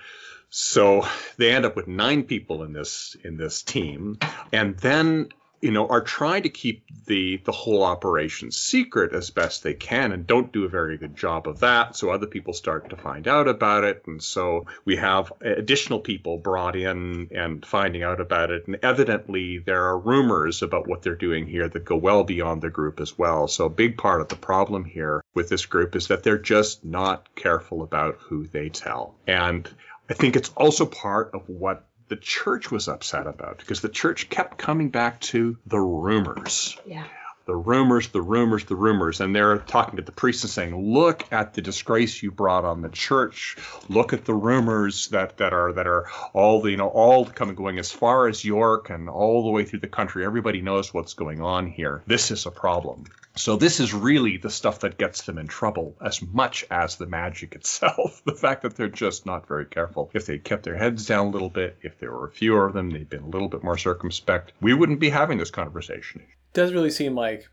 so they end up with nine people in this in this team, and then you know, are trying to keep the the whole operation secret as best they can and don't do a very good job of that. So other people start to find out about it, and so we have additional people brought in and finding out about it. And evidently, there are rumors about what they're doing here that go well beyond the group as well. So a big part of the problem here with this group is that they're just not careful about who they tell. And I think it's also part of what the church was upset about because the church kept coming back to the rumors. Yeah. The rumors, the rumors, the rumors. And they're talking to the priests and saying, look at the disgrace you brought on the church. Look at the rumors that, that are that are all the, you know, all coming going as far as York and all the way through the country. Everybody knows what's going on here. This is a problem. So this is really the stuff that gets them in trouble as much as the magic itself. the fact that they're just not very careful. If they kept their heads down a little bit, if there were fewer of them, they'd been a little bit more circumspect, we wouldn't be having this conversation. It does really seem like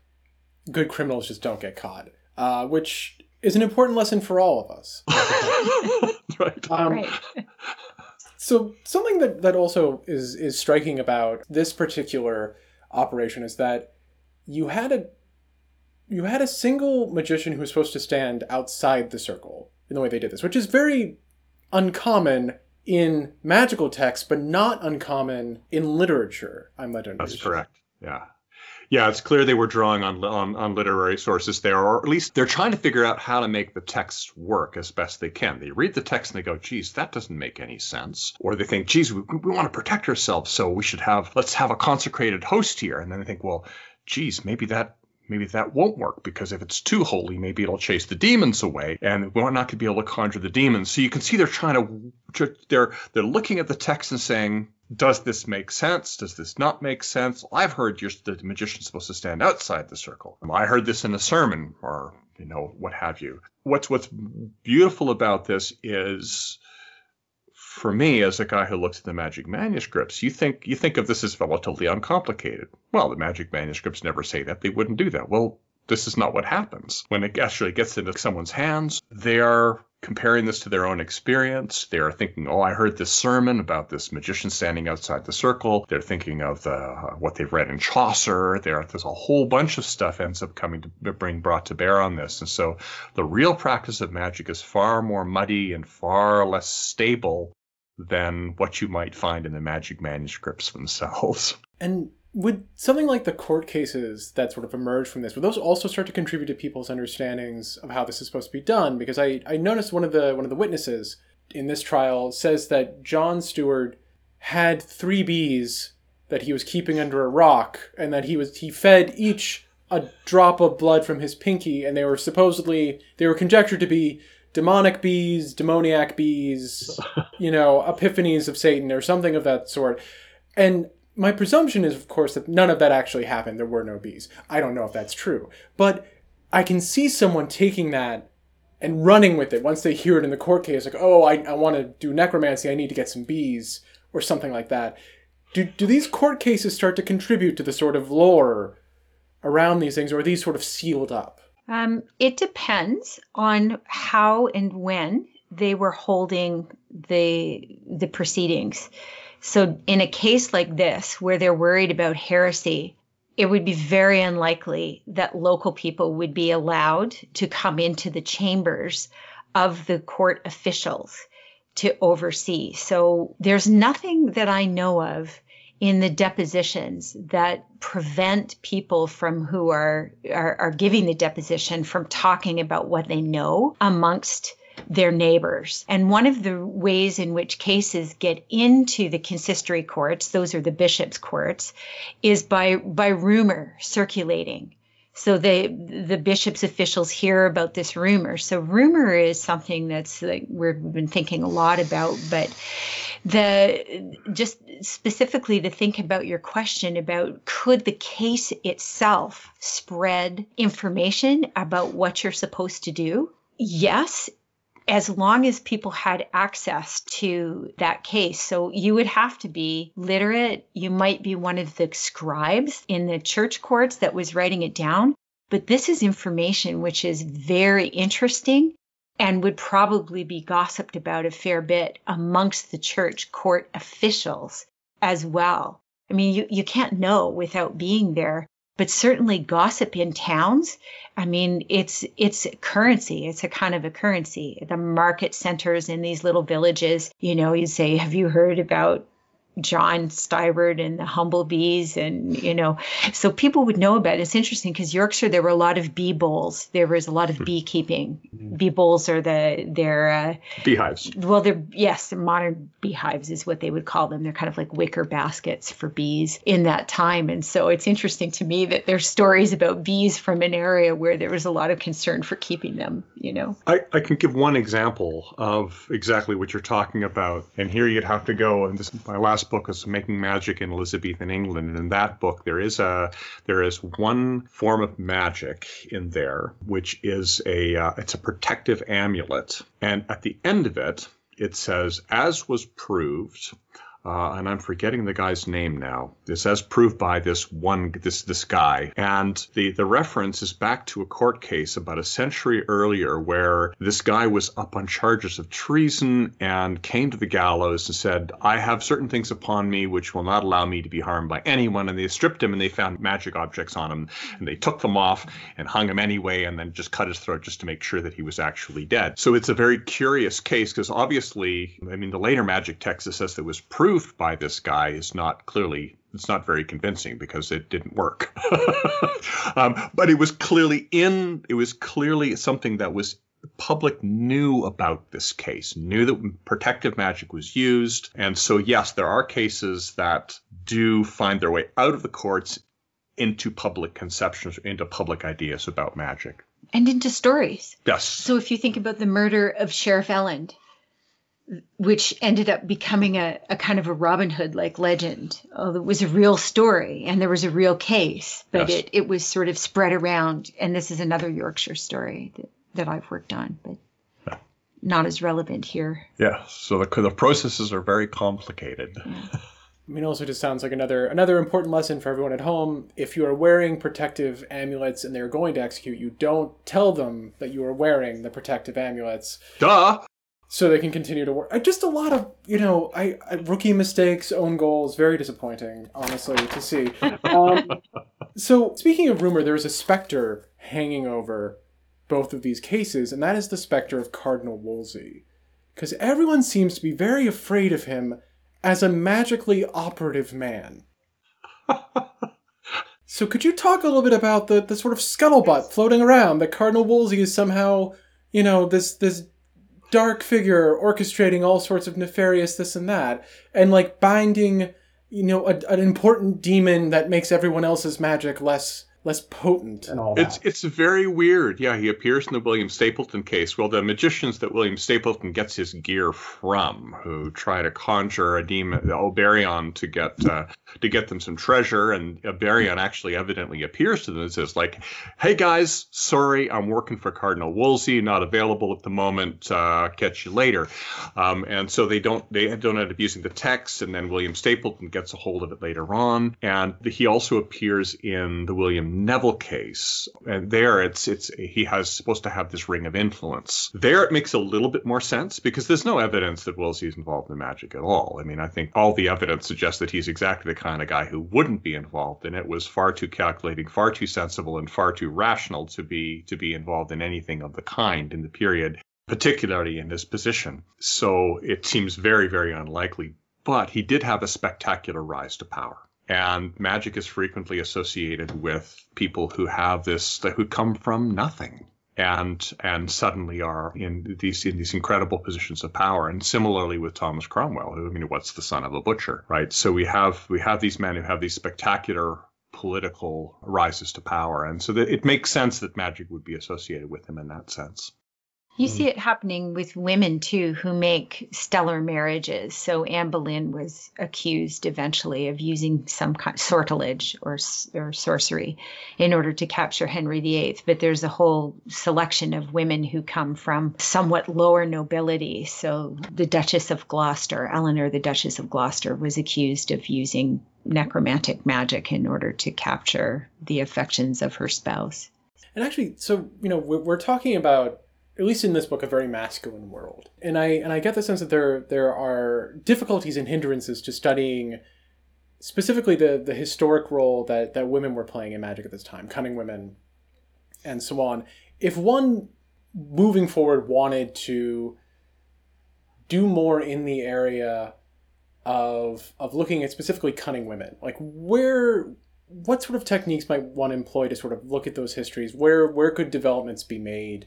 good criminals just don't get caught, uh, which is an important lesson for all of us. right. Um, right. so something that, that also is is striking about this particular operation is that you had a you had a single magician who was supposed to stand outside the circle in the way they did this, which is very uncommon in magical texts, but not uncommon in literature. I'm led to That's correct. Yeah. Yeah, it's clear they were drawing on, on, on literary sources there, or at least they're trying to figure out how to make the text work as best they can. They read the text and they go, "Geez, that doesn't make any sense," or they think, "Geez, we, we want to protect ourselves, so we should have let's have a consecrated host here," and then they think, "Well, geez, maybe that maybe that won't work because if it's too holy, maybe it'll chase the demons away, and we're not going to be able to conjure the demons. So you can see they're trying to they're they're looking at the text and saying, does this make sense? Does this not make sense? I've heard you're, the magician's supposed to stand outside the circle. I heard this in a sermon, or you know what have you. What's what's beautiful about this is for me, as a guy who looks at the magic manuscripts, you think you think of this as relatively uncomplicated. Well, the magic manuscripts never say that; they wouldn't do that. Well, this is not what happens when it actually gets into someone's hands. They are comparing this to their own experience. They are thinking, "Oh, I heard this sermon about this magician standing outside the circle." They're thinking of uh, what they've read in Chaucer. There, there's a whole bunch of stuff ends up coming to bring brought to bear on this, and so the real practice of magic is far more muddy and far less stable than what you might find in the magic manuscripts themselves. And would something like the court cases that sort of emerge from this would those also start to contribute to people's understandings of how this is supposed to be done because i i noticed one of the one of the witnesses in this trial says that john stewart had three bees that he was keeping under a rock and that he was he fed each a drop of blood from his pinky and they were supposedly they were conjectured to be demonic bees demoniac bees you know epiphanies of satan or something of that sort and my presumption is, of course, that none of that actually happened. There were no bees. I don't know if that's true. But I can see someone taking that and running with it once they hear it in the court case, like, oh, I, I want to do necromancy, I need to get some bees, or something like that. Do, do these court cases start to contribute to the sort of lore around these things, or are these sort of sealed up? Um, it depends on how and when they were holding the the proceedings. So, in a case like this, where they're worried about heresy, it would be very unlikely that local people would be allowed to come into the chambers of the court officials to oversee. So, there's nothing that I know of in the depositions that prevent people from who are, are, are giving the deposition from talking about what they know amongst their neighbors. And one of the ways in which cases get into the consistory courts, those are the bishop's courts, is by by rumor circulating. So the the bishop's officials hear about this rumor. So rumor is something that's like we've been thinking a lot about, but the just specifically to think about your question about could the case itself spread information about what you're supposed to do? Yes, as long as people had access to that case. So you would have to be literate. You might be one of the scribes in the church courts that was writing it down. But this is information which is very interesting and would probably be gossiped about a fair bit amongst the church court officials as well. I mean, you, you can't know without being there but certainly gossip in towns i mean it's it's currency. It's a kind of a currency. The market centers in these little villages you know you say have you heard about John Stibert and the Humblebees, and you know, so people would know about it. It's interesting because Yorkshire there were a lot of bee bowls. There was a lot of hmm. beekeeping. Mm-hmm. Bee bowls are the they're uh, beehives. Well, they're yes, modern beehives is what they would call them. They're kind of like wicker baskets for bees in that time, and so it's interesting to me that there's stories about bees from an area where there was a lot of concern for keeping them. You know, I, I can give one example of exactly what you're talking about, and here you'd have to go. And this is my last book is Making Magic in Elizabethan England, and in that book there is a there is one form of magic in there, which is a uh, it's a protective amulet, and at the end of it it says, as was proved uh, and I'm forgetting the guy's name now. This as proved by this one this this guy, and the the reference is back to a court case about a century earlier where this guy was up on charges of treason and came to the gallows and said, "I have certain things upon me which will not allow me to be harmed by anyone." And they stripped him and they found magic objects on him, and they took them off and hung him anyway, and then just cut his throat just to make sure that he was actually dead. So it's a very curious case because obviously, I mean, the later magic text says that was proved proof by this guy is not clearly it's not very convincing because it didn't work. um, but it was clearly in it was clearly something that was public knew about this case, knew that protective magic was used. And so, yes, there are cases that do find their way out of the courts into public conceptions, into public ideas about magic. And into stories. Yes. So if you think about the murder of Sheriff Elland, which ended up becoming a, a kind of a Robin Hood like legend. Oh, it was a real story and there was a real case, but yes. it, it was sort of spread around. And this is another Yorkshire story that, that I've worked on, but yeah. not as relevant here. Yeah. So the, the processes are very complicated. Yeah. I mean, also just sounds like another another important lesson for everyone at home. If you are wearing protective amulets and they're going to execute you, don't tell them that you are wearing the protective amulets. Duh so they can continue to work. I, Just a lot of you know, I, I rookie mistakes, own goals, very disappointing, honestly, to see. Um, so speaking of rumor, there is a specter hanging over both of these cases, and that is the specter of Cardinal Wolsey, because everyone seems to be very afraid of him as a magically operative man. So could you talk a little bit about the, the sort of scuttlebutt floating around that Cardinal Wolsey is somehow, you know, this this dark figure orchestrating all sorts of nefarious this and that, and like binding, you know, a, an important demon that makes everyone else's magic less less potent and all that. It's it's very weird. Yeah, he appears in the William Stapleton case. Well, the magicians that William Stapleton gets his gear from, who try to conjure a demon, Oberion, to get uh, to get them some treasure, and Oberion actually evidently appears to them and says, like, "Hey guys, sorry, I'm working for Cardinal Wolsey, not available at the moment. Uh, catch you later." Um, and so they don't they don't end up using the text, and then William Stapleton gets a hold of it later on, and he also appears in the William Neville case, and there it's it's he has supposed to have this ring of influence. There it makes a little bit more sense because there's no evidence that Wolsey is involved in magic at all. I mean, I think all the evidence suggests that he's exactly the kind of guy who wouldn't be involved in it. Was far too calculating, far too sensible, and far too rational to be to be involved in anything of the kind in the period particularly in his position. So it seems very, very unlikely. But he did have a spectacular rise to power. And magic is frequently associated with people who have this, who come from nothing and and suddenly are in these in these incredible positions of power. And similarly with Thomas Cromwell, who I mean, what's the son of a butcher, right? So we have we have these men who have these spectacular political rises to power, and so that it makes sense that magic would be associated with him in that sense. You hmm. see it happening with women too who make stellar marriages. So Anne Boleyn was accused eventually of using some kind of sortilege or, or sorcery in order to capture Henry VIII. But there's a whole selection of women who come from somewhat lower nobility. So the Duchess of Gloucester, Eleanor, the Duchess of Gloucester, was accused of using necromantic magic in order to capture the affections of her spouse. And actually, so, you know, we're talking about at least in this book, a very masculine world. And I and I get the sense that there there are difficulties and hindrances to studying specifically the the historic role that that women were playing in magic at this time, cunning women, and so on. If one moving forward wanted to do more in the area of of looking at specifically cunning women, like where what sort of techniques might one employ to sort of look at those histories? Where where could developments be made?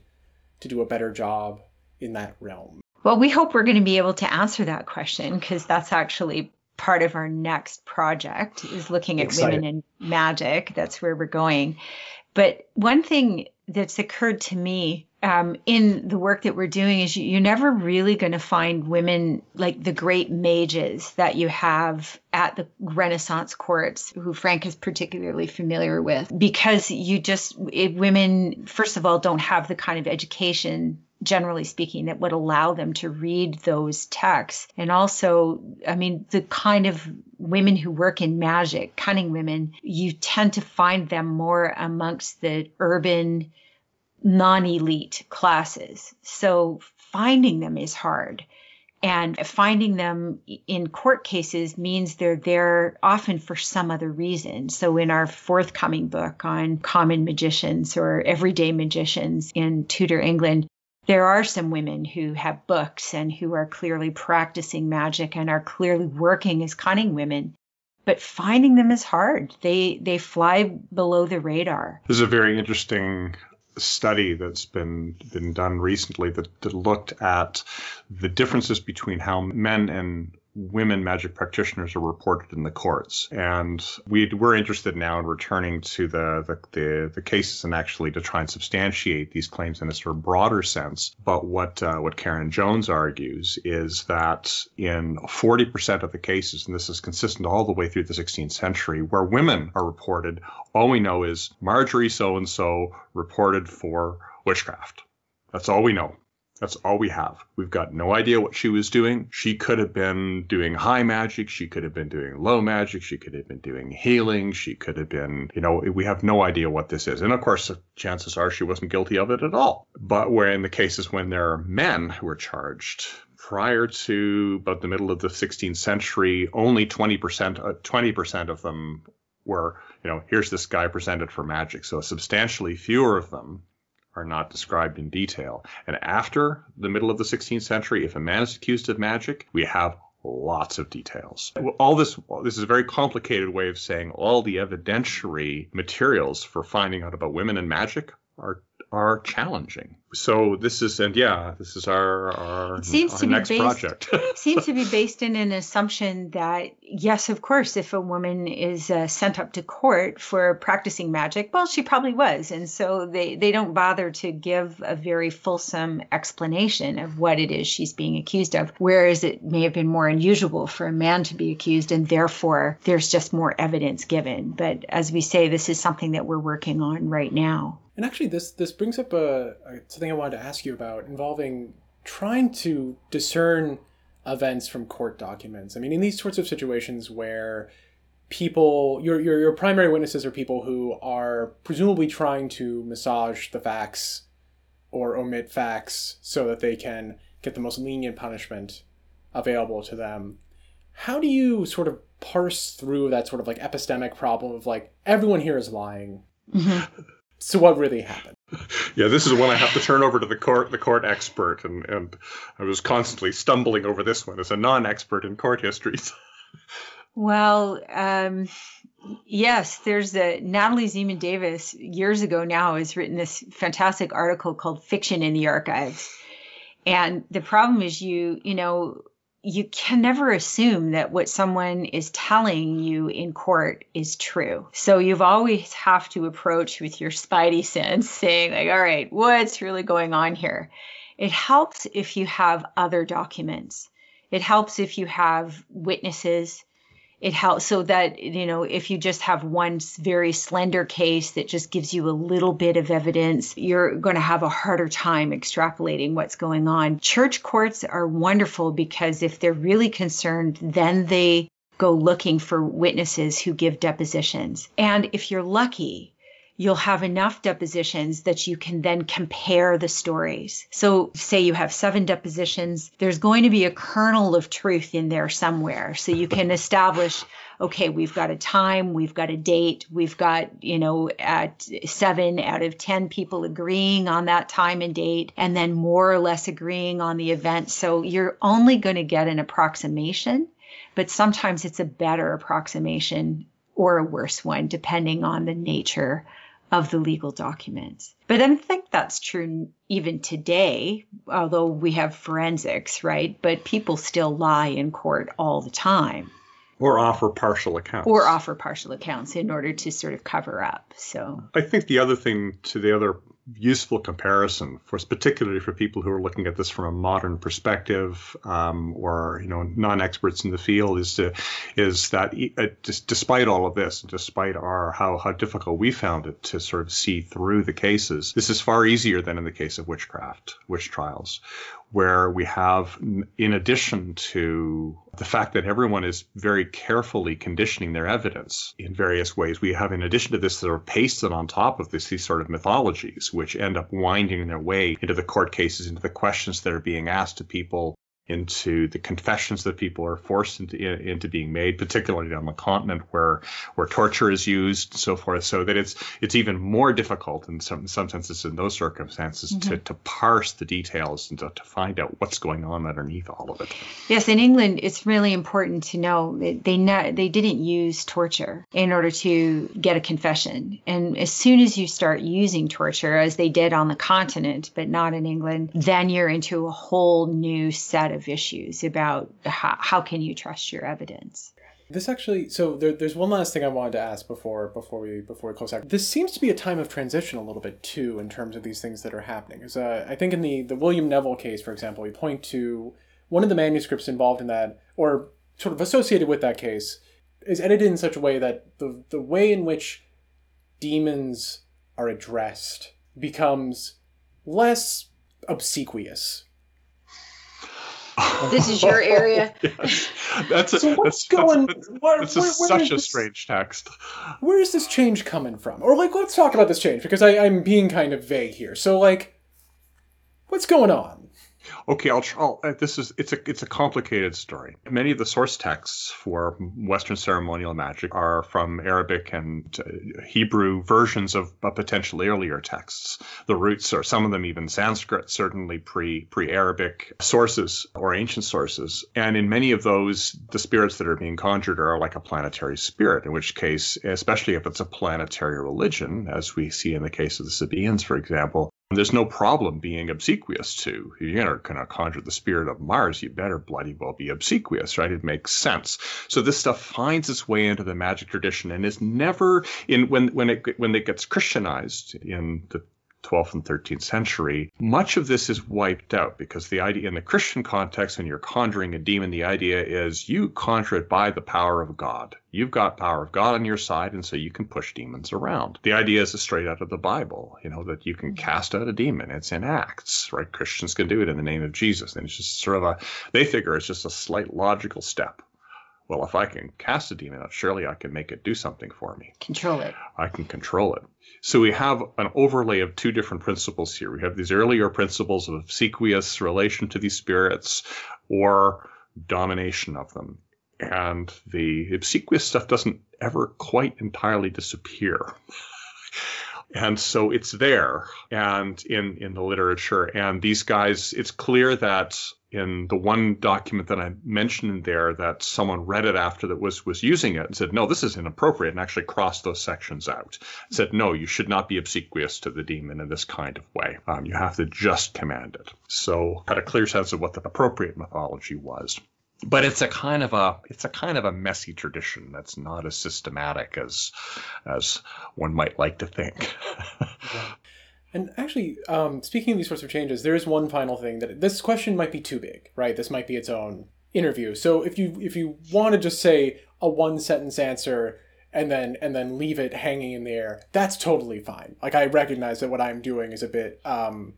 To do a better job in that realm? Well, we hope we're going to be able to answer that question because that's actually part of our next project is looking at Excited. women in magic. That's where we're going. But one thing that's occurred to me um, in the work that we're doing is you, are never really going to find women like the great mages that you have at the Renaissance courts, who Frank is particularly familiar with, because you just, it, women, first of all, don't have the kind of education generally speaking, that would allow them to read those texts. And also, I mean, the kind of women who work in magic, cunning women, you tend to find them more amongst the urban non elite classes. So finding them is hard. And finding them in court cases means they're there often for some other reason. So, in our forthcoming book on common magicians or everyday magicians in Tudor England, there are some women who have books and who are clearly practicing magic and are clearly working as cunning women but finding them is hard. They they fly below the radar. This is a very interesting study that's been been done recently that, that looked at the differences between how men and women magic practitioners are reported in the courts. And we, we're interested now in returning to the, the, the, the, cases and actually to try and substantiate these claims in a sort of broader sense. But what, uh, what Karen Jones argues is that in 40% of the cases, and this is consistent all the way through the 16th century, where women are reported, all we know is Marjorie so and so reported for witchcraft. That's all we know. That's all we have. We've got no idea what she was doing. She could have been doing high magic. She could have been doing low magic. She could have been doing healing. She could have been, you know, we have no idea what this is. And of course, chances are she wasn't guilty of it at all. But where in the cases when there are men who are charged, prior to about the middle of the 16th century, only 20%, uh, 20% of them were, you know, here's this guy presented for magic. So substantially fewer of them are not described in detail. And after the middle of the 16th century, if a man is accused of magic, we have lots of details. All this this is a very complicated way of saying all the evidentiary materials for finding out about women and magic are are challenging. So this is and yeah, this is our our, seems our to next be based, project. seems to be based in an assumption that yes, of course, if a woman is uh, sent up to court for practicing magic, well, she probably was, and so they they don't bother to give a very fulsome explanation of what it is she's being accused of. Whereas it may have been more unusual for a man to be accused, and therefore there's just more evidence given. But as we say, this is something that we're working on right now. And actually, this this brings up a, a, something I wanted to ask you about involving trying to discern events from court documents. I mean, in these sorts of situations where people, your your your primary witnesses are people who are presumably trying to massage the facts or omit facts so that they can get the most lenient punishment available to them. How do you sort of parse through that sort of like epistemic problem of like everyone here is lying? Mm-hmm. So what really happened? Yeah, this is one I have to turn over to the court, the court expert, and and I was constantly stumbling over this one as a non-expert in court histories. Well, um, yes, there's a Natalie Zemon Davis years ago now has written this fantastic article called "Fiction in the Archives," and the problem is you you know you can never assume that what someone is telling you in court is true. So you've always have to approach with your spidey sense saying like, all right, what's really going on here? It helps if you have other documents. It helps if you have witnesses it helps so that you know if you just have one very slender case that just gives you a little bit of evidence you're going to have a harder time extrapolating what's going on. Church courts are wonderful because if they're really concerned then they go looking for witnesses who give depositions. And if you're lucky you'll have enough depositions that you can then compare the stories. So, say you have seven depositions, there's going to be a kernel of truth in there somewhere. So, you can establish okay, we've got a time, we've got a date, we've got, you know, at seven out of 10 people agreeing on that time and date, and then more or less agreeing on the event. So, you're only going to get an approximation, but sometimes it's a better approximation or a worse one, depending on the nature of the legal documents. But I think that's true even today, although we have forensics, right? But people still lie in court all the time. Or offer partial accounts. Or offer partial accounts in order to sort of cover up. So I think the other thing to the other useful comparison for particularly for people who are looking at this from a modern perspective um, or you know non-experts in the field is to is that uh, despite all of this despite our how how difficult we found it to sort of see through the cases this is far easier than in the case of witchcraft witch trials where we have, in addition to the fact that everyone is very carefully conditioning their evidence in various ways, we have, in addition to this, sort of pasted on top of this, these sort of mythologies, which end up winding their way into the court cases, into the questions that are being asked to people into the confessions that people are forced into into being made, particularly on the continent where where torture is used, and so forth. So that it's it's even more difficult in some some senses in those circumstances mm-hmm. to, to parse the details and to, to find out what's going on underneath all of it. Yes, in England, it's really important to know that they not, they didn't use torture in order to get a confession, and as soon as you start using torture, as they did on the continent, but not in England, then you're into a whole new set of of issues about how, how can you trust your evidence. This actually, so there, there's one last thing I wanted to ask before before we before we close out. This seems to be a time of transition a little bit too in terms of these things that are happening. As uh, I think in the the William Neville case, for example, we point to one of the manuscripts involved in that, or sort of associated with that case, is edited in such a way that the the way in which demons are addressed becomes less obsequious this is your area. yes. That's a, so what's that's, going? That's, that's, where, where, such a this, strange text. Where is this change coming from? Or like, let's talk about this change because I, I'm being kind of vague here. So like, what's going on? Okay, I'll, I'll uh, this is it's a it's a complicated story. Many of the source texts for Western ceremonial magic are from Arabic and uh, Hebrew versions of uh, potentially earlier texts. The roots are some of them even Sanskrit, certainly pre pre Arabic sources or ancient sources. And in many of those, the spirits that are being conjured are like a planetary spirit. In which case, especially if it's a planetary religion, as we see in the case of the Sabaeans, for example, there's no problem being obsequious to. You're going to conjure the spirit of Mars. You better bloody well be obsequious, right? It makes sense. So this stuff finds its way into the magic tradition and is never in when when it when it gets Christianized in the 12th and 13th century, much of this is wiped out because the idea in the Christian context, when you're conjuring a demon, the idea is you conjure it by the power of God. You've got power of God on your side, and so you can push demons around. The idea is straight out of the Bible, you know, that you can mm-hmm. cast out a demon. It's in Acts, right? Christians can do it in the name of Jesus. And it's just sort of a, they figure it's just a slight logical step well, if I can cast a demon out, surely I can make it do something for me. Control it. I can control it. So we have an overlay of two different principles here. We have these earlier principles of obsequious relation to these spirits or domination of them. And the obsequious stuff doesn't ever quite entirely disappear. and so it's there and in in the literature and these guys it's clear that in the one document that I mentioned there that someone read it after that was was using it and said, no, this is inappropriate, and actually crossed those sections out. Said, no, you should not be obsequious to the demon in this kind of way. Um, you have to just command it. So had a clear sense of what the appropriate mythology was. But it's a kind of a it's a kind of a messy tradition that's not as systematic as as one might like to think. And actually, um, speaking of these sorts of changes, there is one final thing that this question might be too big, right? This might be its own interview. So if you if you want to just say a one sentence answer and then and then leave it hanging in the air, that's totally fine. Like I recognize that what I'm doing is a bit um,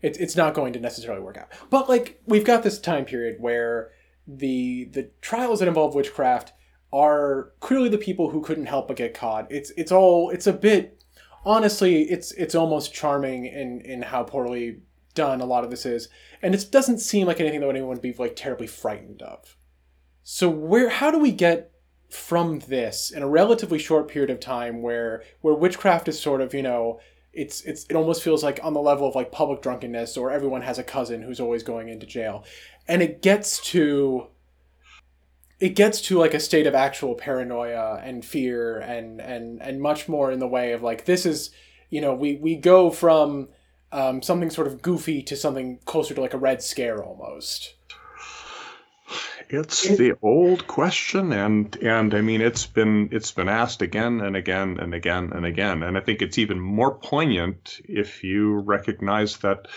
it's it's not going to necessarily work out. But like we've got this time period where the the trials that involve witchcraft are clearly the people who couldn't help but get caught. It's it's all it's a bit honestly, it's it's almost charming in in how poorly done a lot of this is, and it doesn't seem like anything that anyone would be like terribly frightened of. So where how do we get from this in a relatively short period of time where where witchcraft is sort of you know it's it's it almost feels like on the level of like public drunkenness or everyone has a cousin who's always going into jail and it gets to it gets to like a state of actual paranoia and fear and and and much more in the way of like this is you know we we go from um, something sort of goofy to something closer to like a red scare almost. It's the old question and and i mean it's been it's been asked again and again and again and again. And i think it's even more poignant if you recognize that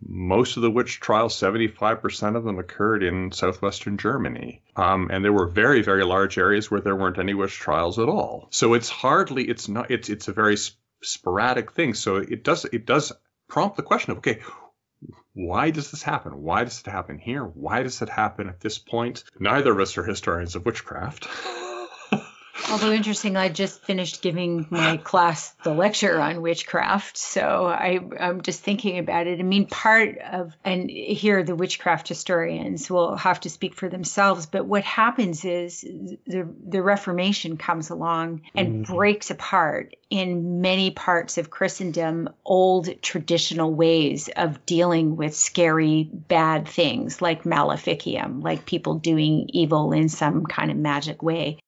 most of the witch trials, 75% of them occurred in southwestern Germany. Um, and there were very, very large areas where there weren't any witch trials at all. So it's hardly, it's not, it's, it's a very sporadic thing. So it does, it does prompt the question of, okay, why does this happen? Why does it happen here? Why does it happen at this point? Neither of us are historians of witchcraft. Although interesting, I just finished giving my class the lecture on witchcraft, so I, I'm just thinking about it. I mean, part of and here the witchcraft historians will have to speak for themselves. But what happens is the the Reformation comes along and mm-hmm. breaks apart in many parts of Christendom old traditional ways of dealing with scary bad things like maleficium, like people doing evil in some kind of magic way.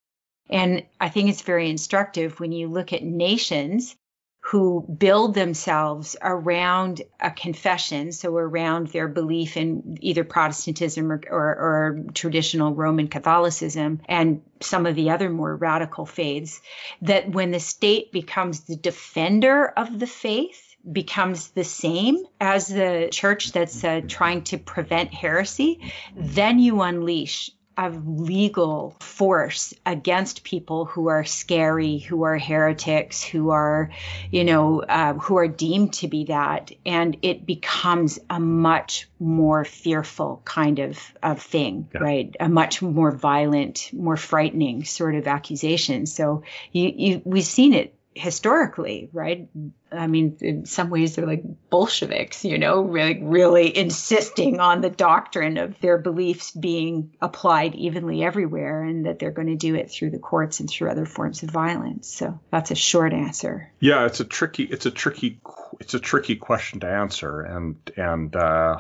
And I think it's very instructive when you look at nations who build themselves around a confession, so around their belief in either Protestantism or, or, or, traditional Roman Catholicism and some of the other more radical faiths, that when the state becomes the defender of the faith, becomes the same as the church that's uh, trying to prevent heresy, then you unleash of legal force against people who are scary, who are heretics, who are, you know, uh, who are deemed to be that, and it becomes a much more fearful kind of, of thing, yeah. right? A much more violent, more frightening sort of accusation. So you, you we've seen it historically, right? I mean, in some ways, they're like Bolsheviks, you know, really, really insisting on the doctrine of their beliefs being applied evenly everywhere and that they're going to do it through the courts and through other forms of violence. So that's a short answer. Yeah, it's a tricky, it's a tricky, it's a tricky question to answer. And, and, uh,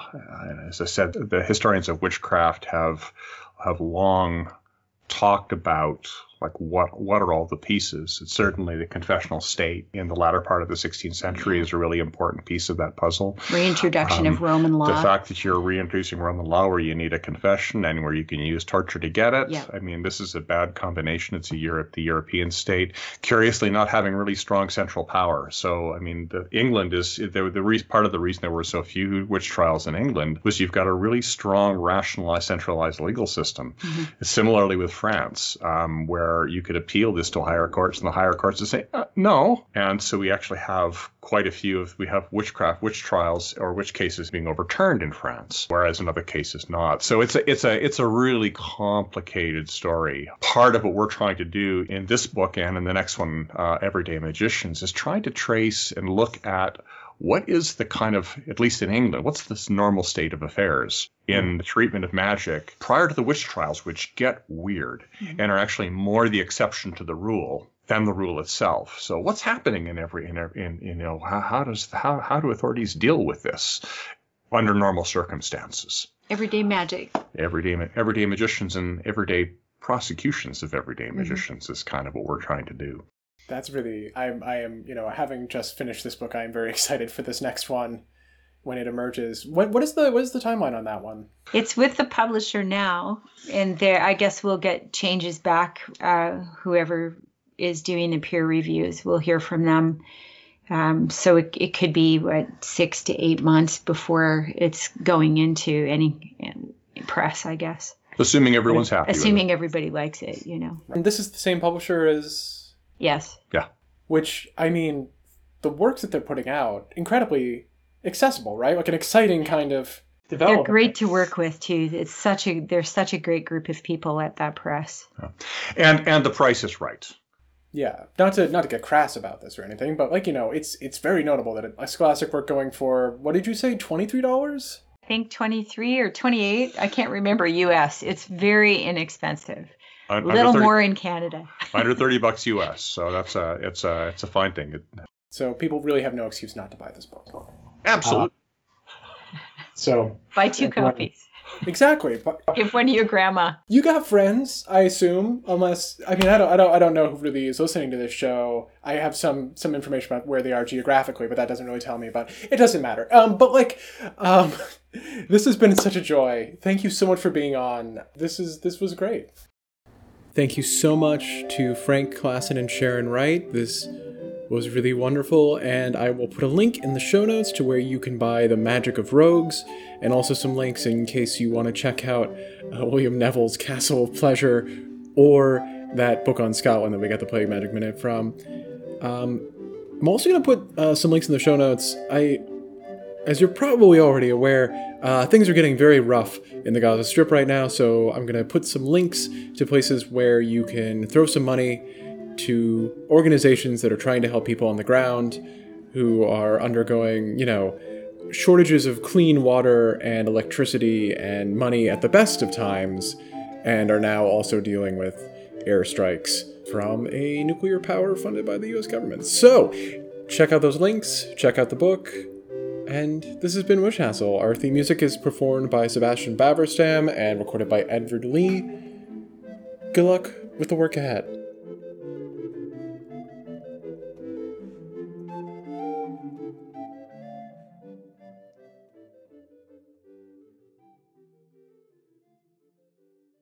as I said, the historians of witchcraft have, have long talked about like what what are all the pieces? It's certainly the confessional state in the latter part of the 16th century is a really important piece of that puzzle. Reintroduction um, of Roman law. The fact that you're reintroducing Roman law where you need a confession and where you can use torture to get it. Yep. I mean, this is a bad combination. It's a Europe, the European state, curiously not having really strong central power. So, I mean, the, England is the, the re- part of the reason there were so few witch trials in England was you've got a really strong, rationalized, centralized legal system. Mm-hmm. Similarly with France, um, where where you could appeal this to higher courts, and the higher courts would say uh, no. And so we actually have quite a few of we have witchcraft, witch trials, or witch cases being overturned in France, whereas in other cases not. So it's a it's a it's a really complicated story. Part of what we're trying to do in this book and in the next one, uh, Everyday Magicians, is trying to trace and look at what is the kind of, at least in England, what's this normal state of affairs in hmm. the treatment of magic prior to the witch trials, which get weird mm-hmm. and are actually more the exception to the rule than the rule itself. So what's happening in every, in, in you know, how, how does, how, how do authorities deal with this under normal circumstances? Everyday magic. Everyday, everyday magicians and everyday prosecutions of everyday mm-hmm. magicians mm-hmm. is kind of what we're trying to do that's really I'm I am you know having just finished this book I am very excited for this next one when it emerges. What what is the what is the timeline on that one? It's with the publisher now, and there I guess we'll get changes back. Uh, whoever is doing the peer reviews, we'll hear from them. Um, so it, it could be what six to eight months before it's going into any press, I guess. Assuming everyone's happy. Assuming everybody likes it, you know. And this is the same publisher as Yes. Yeah. Which I mean, the works that they're putting out incredibly accessible, right? Like an exciting kind of development. They're great to work with too. It's such a they're such a great group of people at that press. Yeah. And and the price is right. Yeah, not to not to get crass about this or anything, but like you know, it's it's very notable that a scholastic work going for what did you say, twenty three dollars? I think twenty three or twenty eight. I can't remember U.S. It's very inexpensive. A little 30, more in Canada. Under thirty bucks US. So that's a it's a it's a fine thing. So people really have no excuse not to buy this book. Absolutely. Uh, so buy two copies. Exactly. Give one to your grandma. You got friends, I assume, unless I mean I don't I don't I don't know who really is listening to this show. I have some some information about where they are geographically, but that doesn't really tell me about. It doesn't matter. Um, but like, um, this has been such a joy. Thank you so much for being on. This is this was great. Thank you so much to Frank Klaassen and Sharon Wright. This was really wonderful, and I will put a link in the show notes to where you can buy The Magic of Rogues, and also some links in case you want to check out uh, William Neville's Castle of Pleasure or that book on Scotland that we got the Plague Magic Minute from. Um, I'm also going to put uh, some links in the show notes. I as you're probably already aware, uh, things are getting very rough in the Gaza Strip right now, so I'm going to put some links to places where you can throw some money to organizations that are trying to help people on the ground who are undergoing, you know, shortages of clean water and electricity and money at the best of times, and are now also dealing with airstrikes from a nuclear power funded by the US government. So, check out those links, check out the book, and this has been Witch Hassle. Our theme music is performed by Sebastian Baverstam and recorded by Edward Lee. Good luck with the work ahead.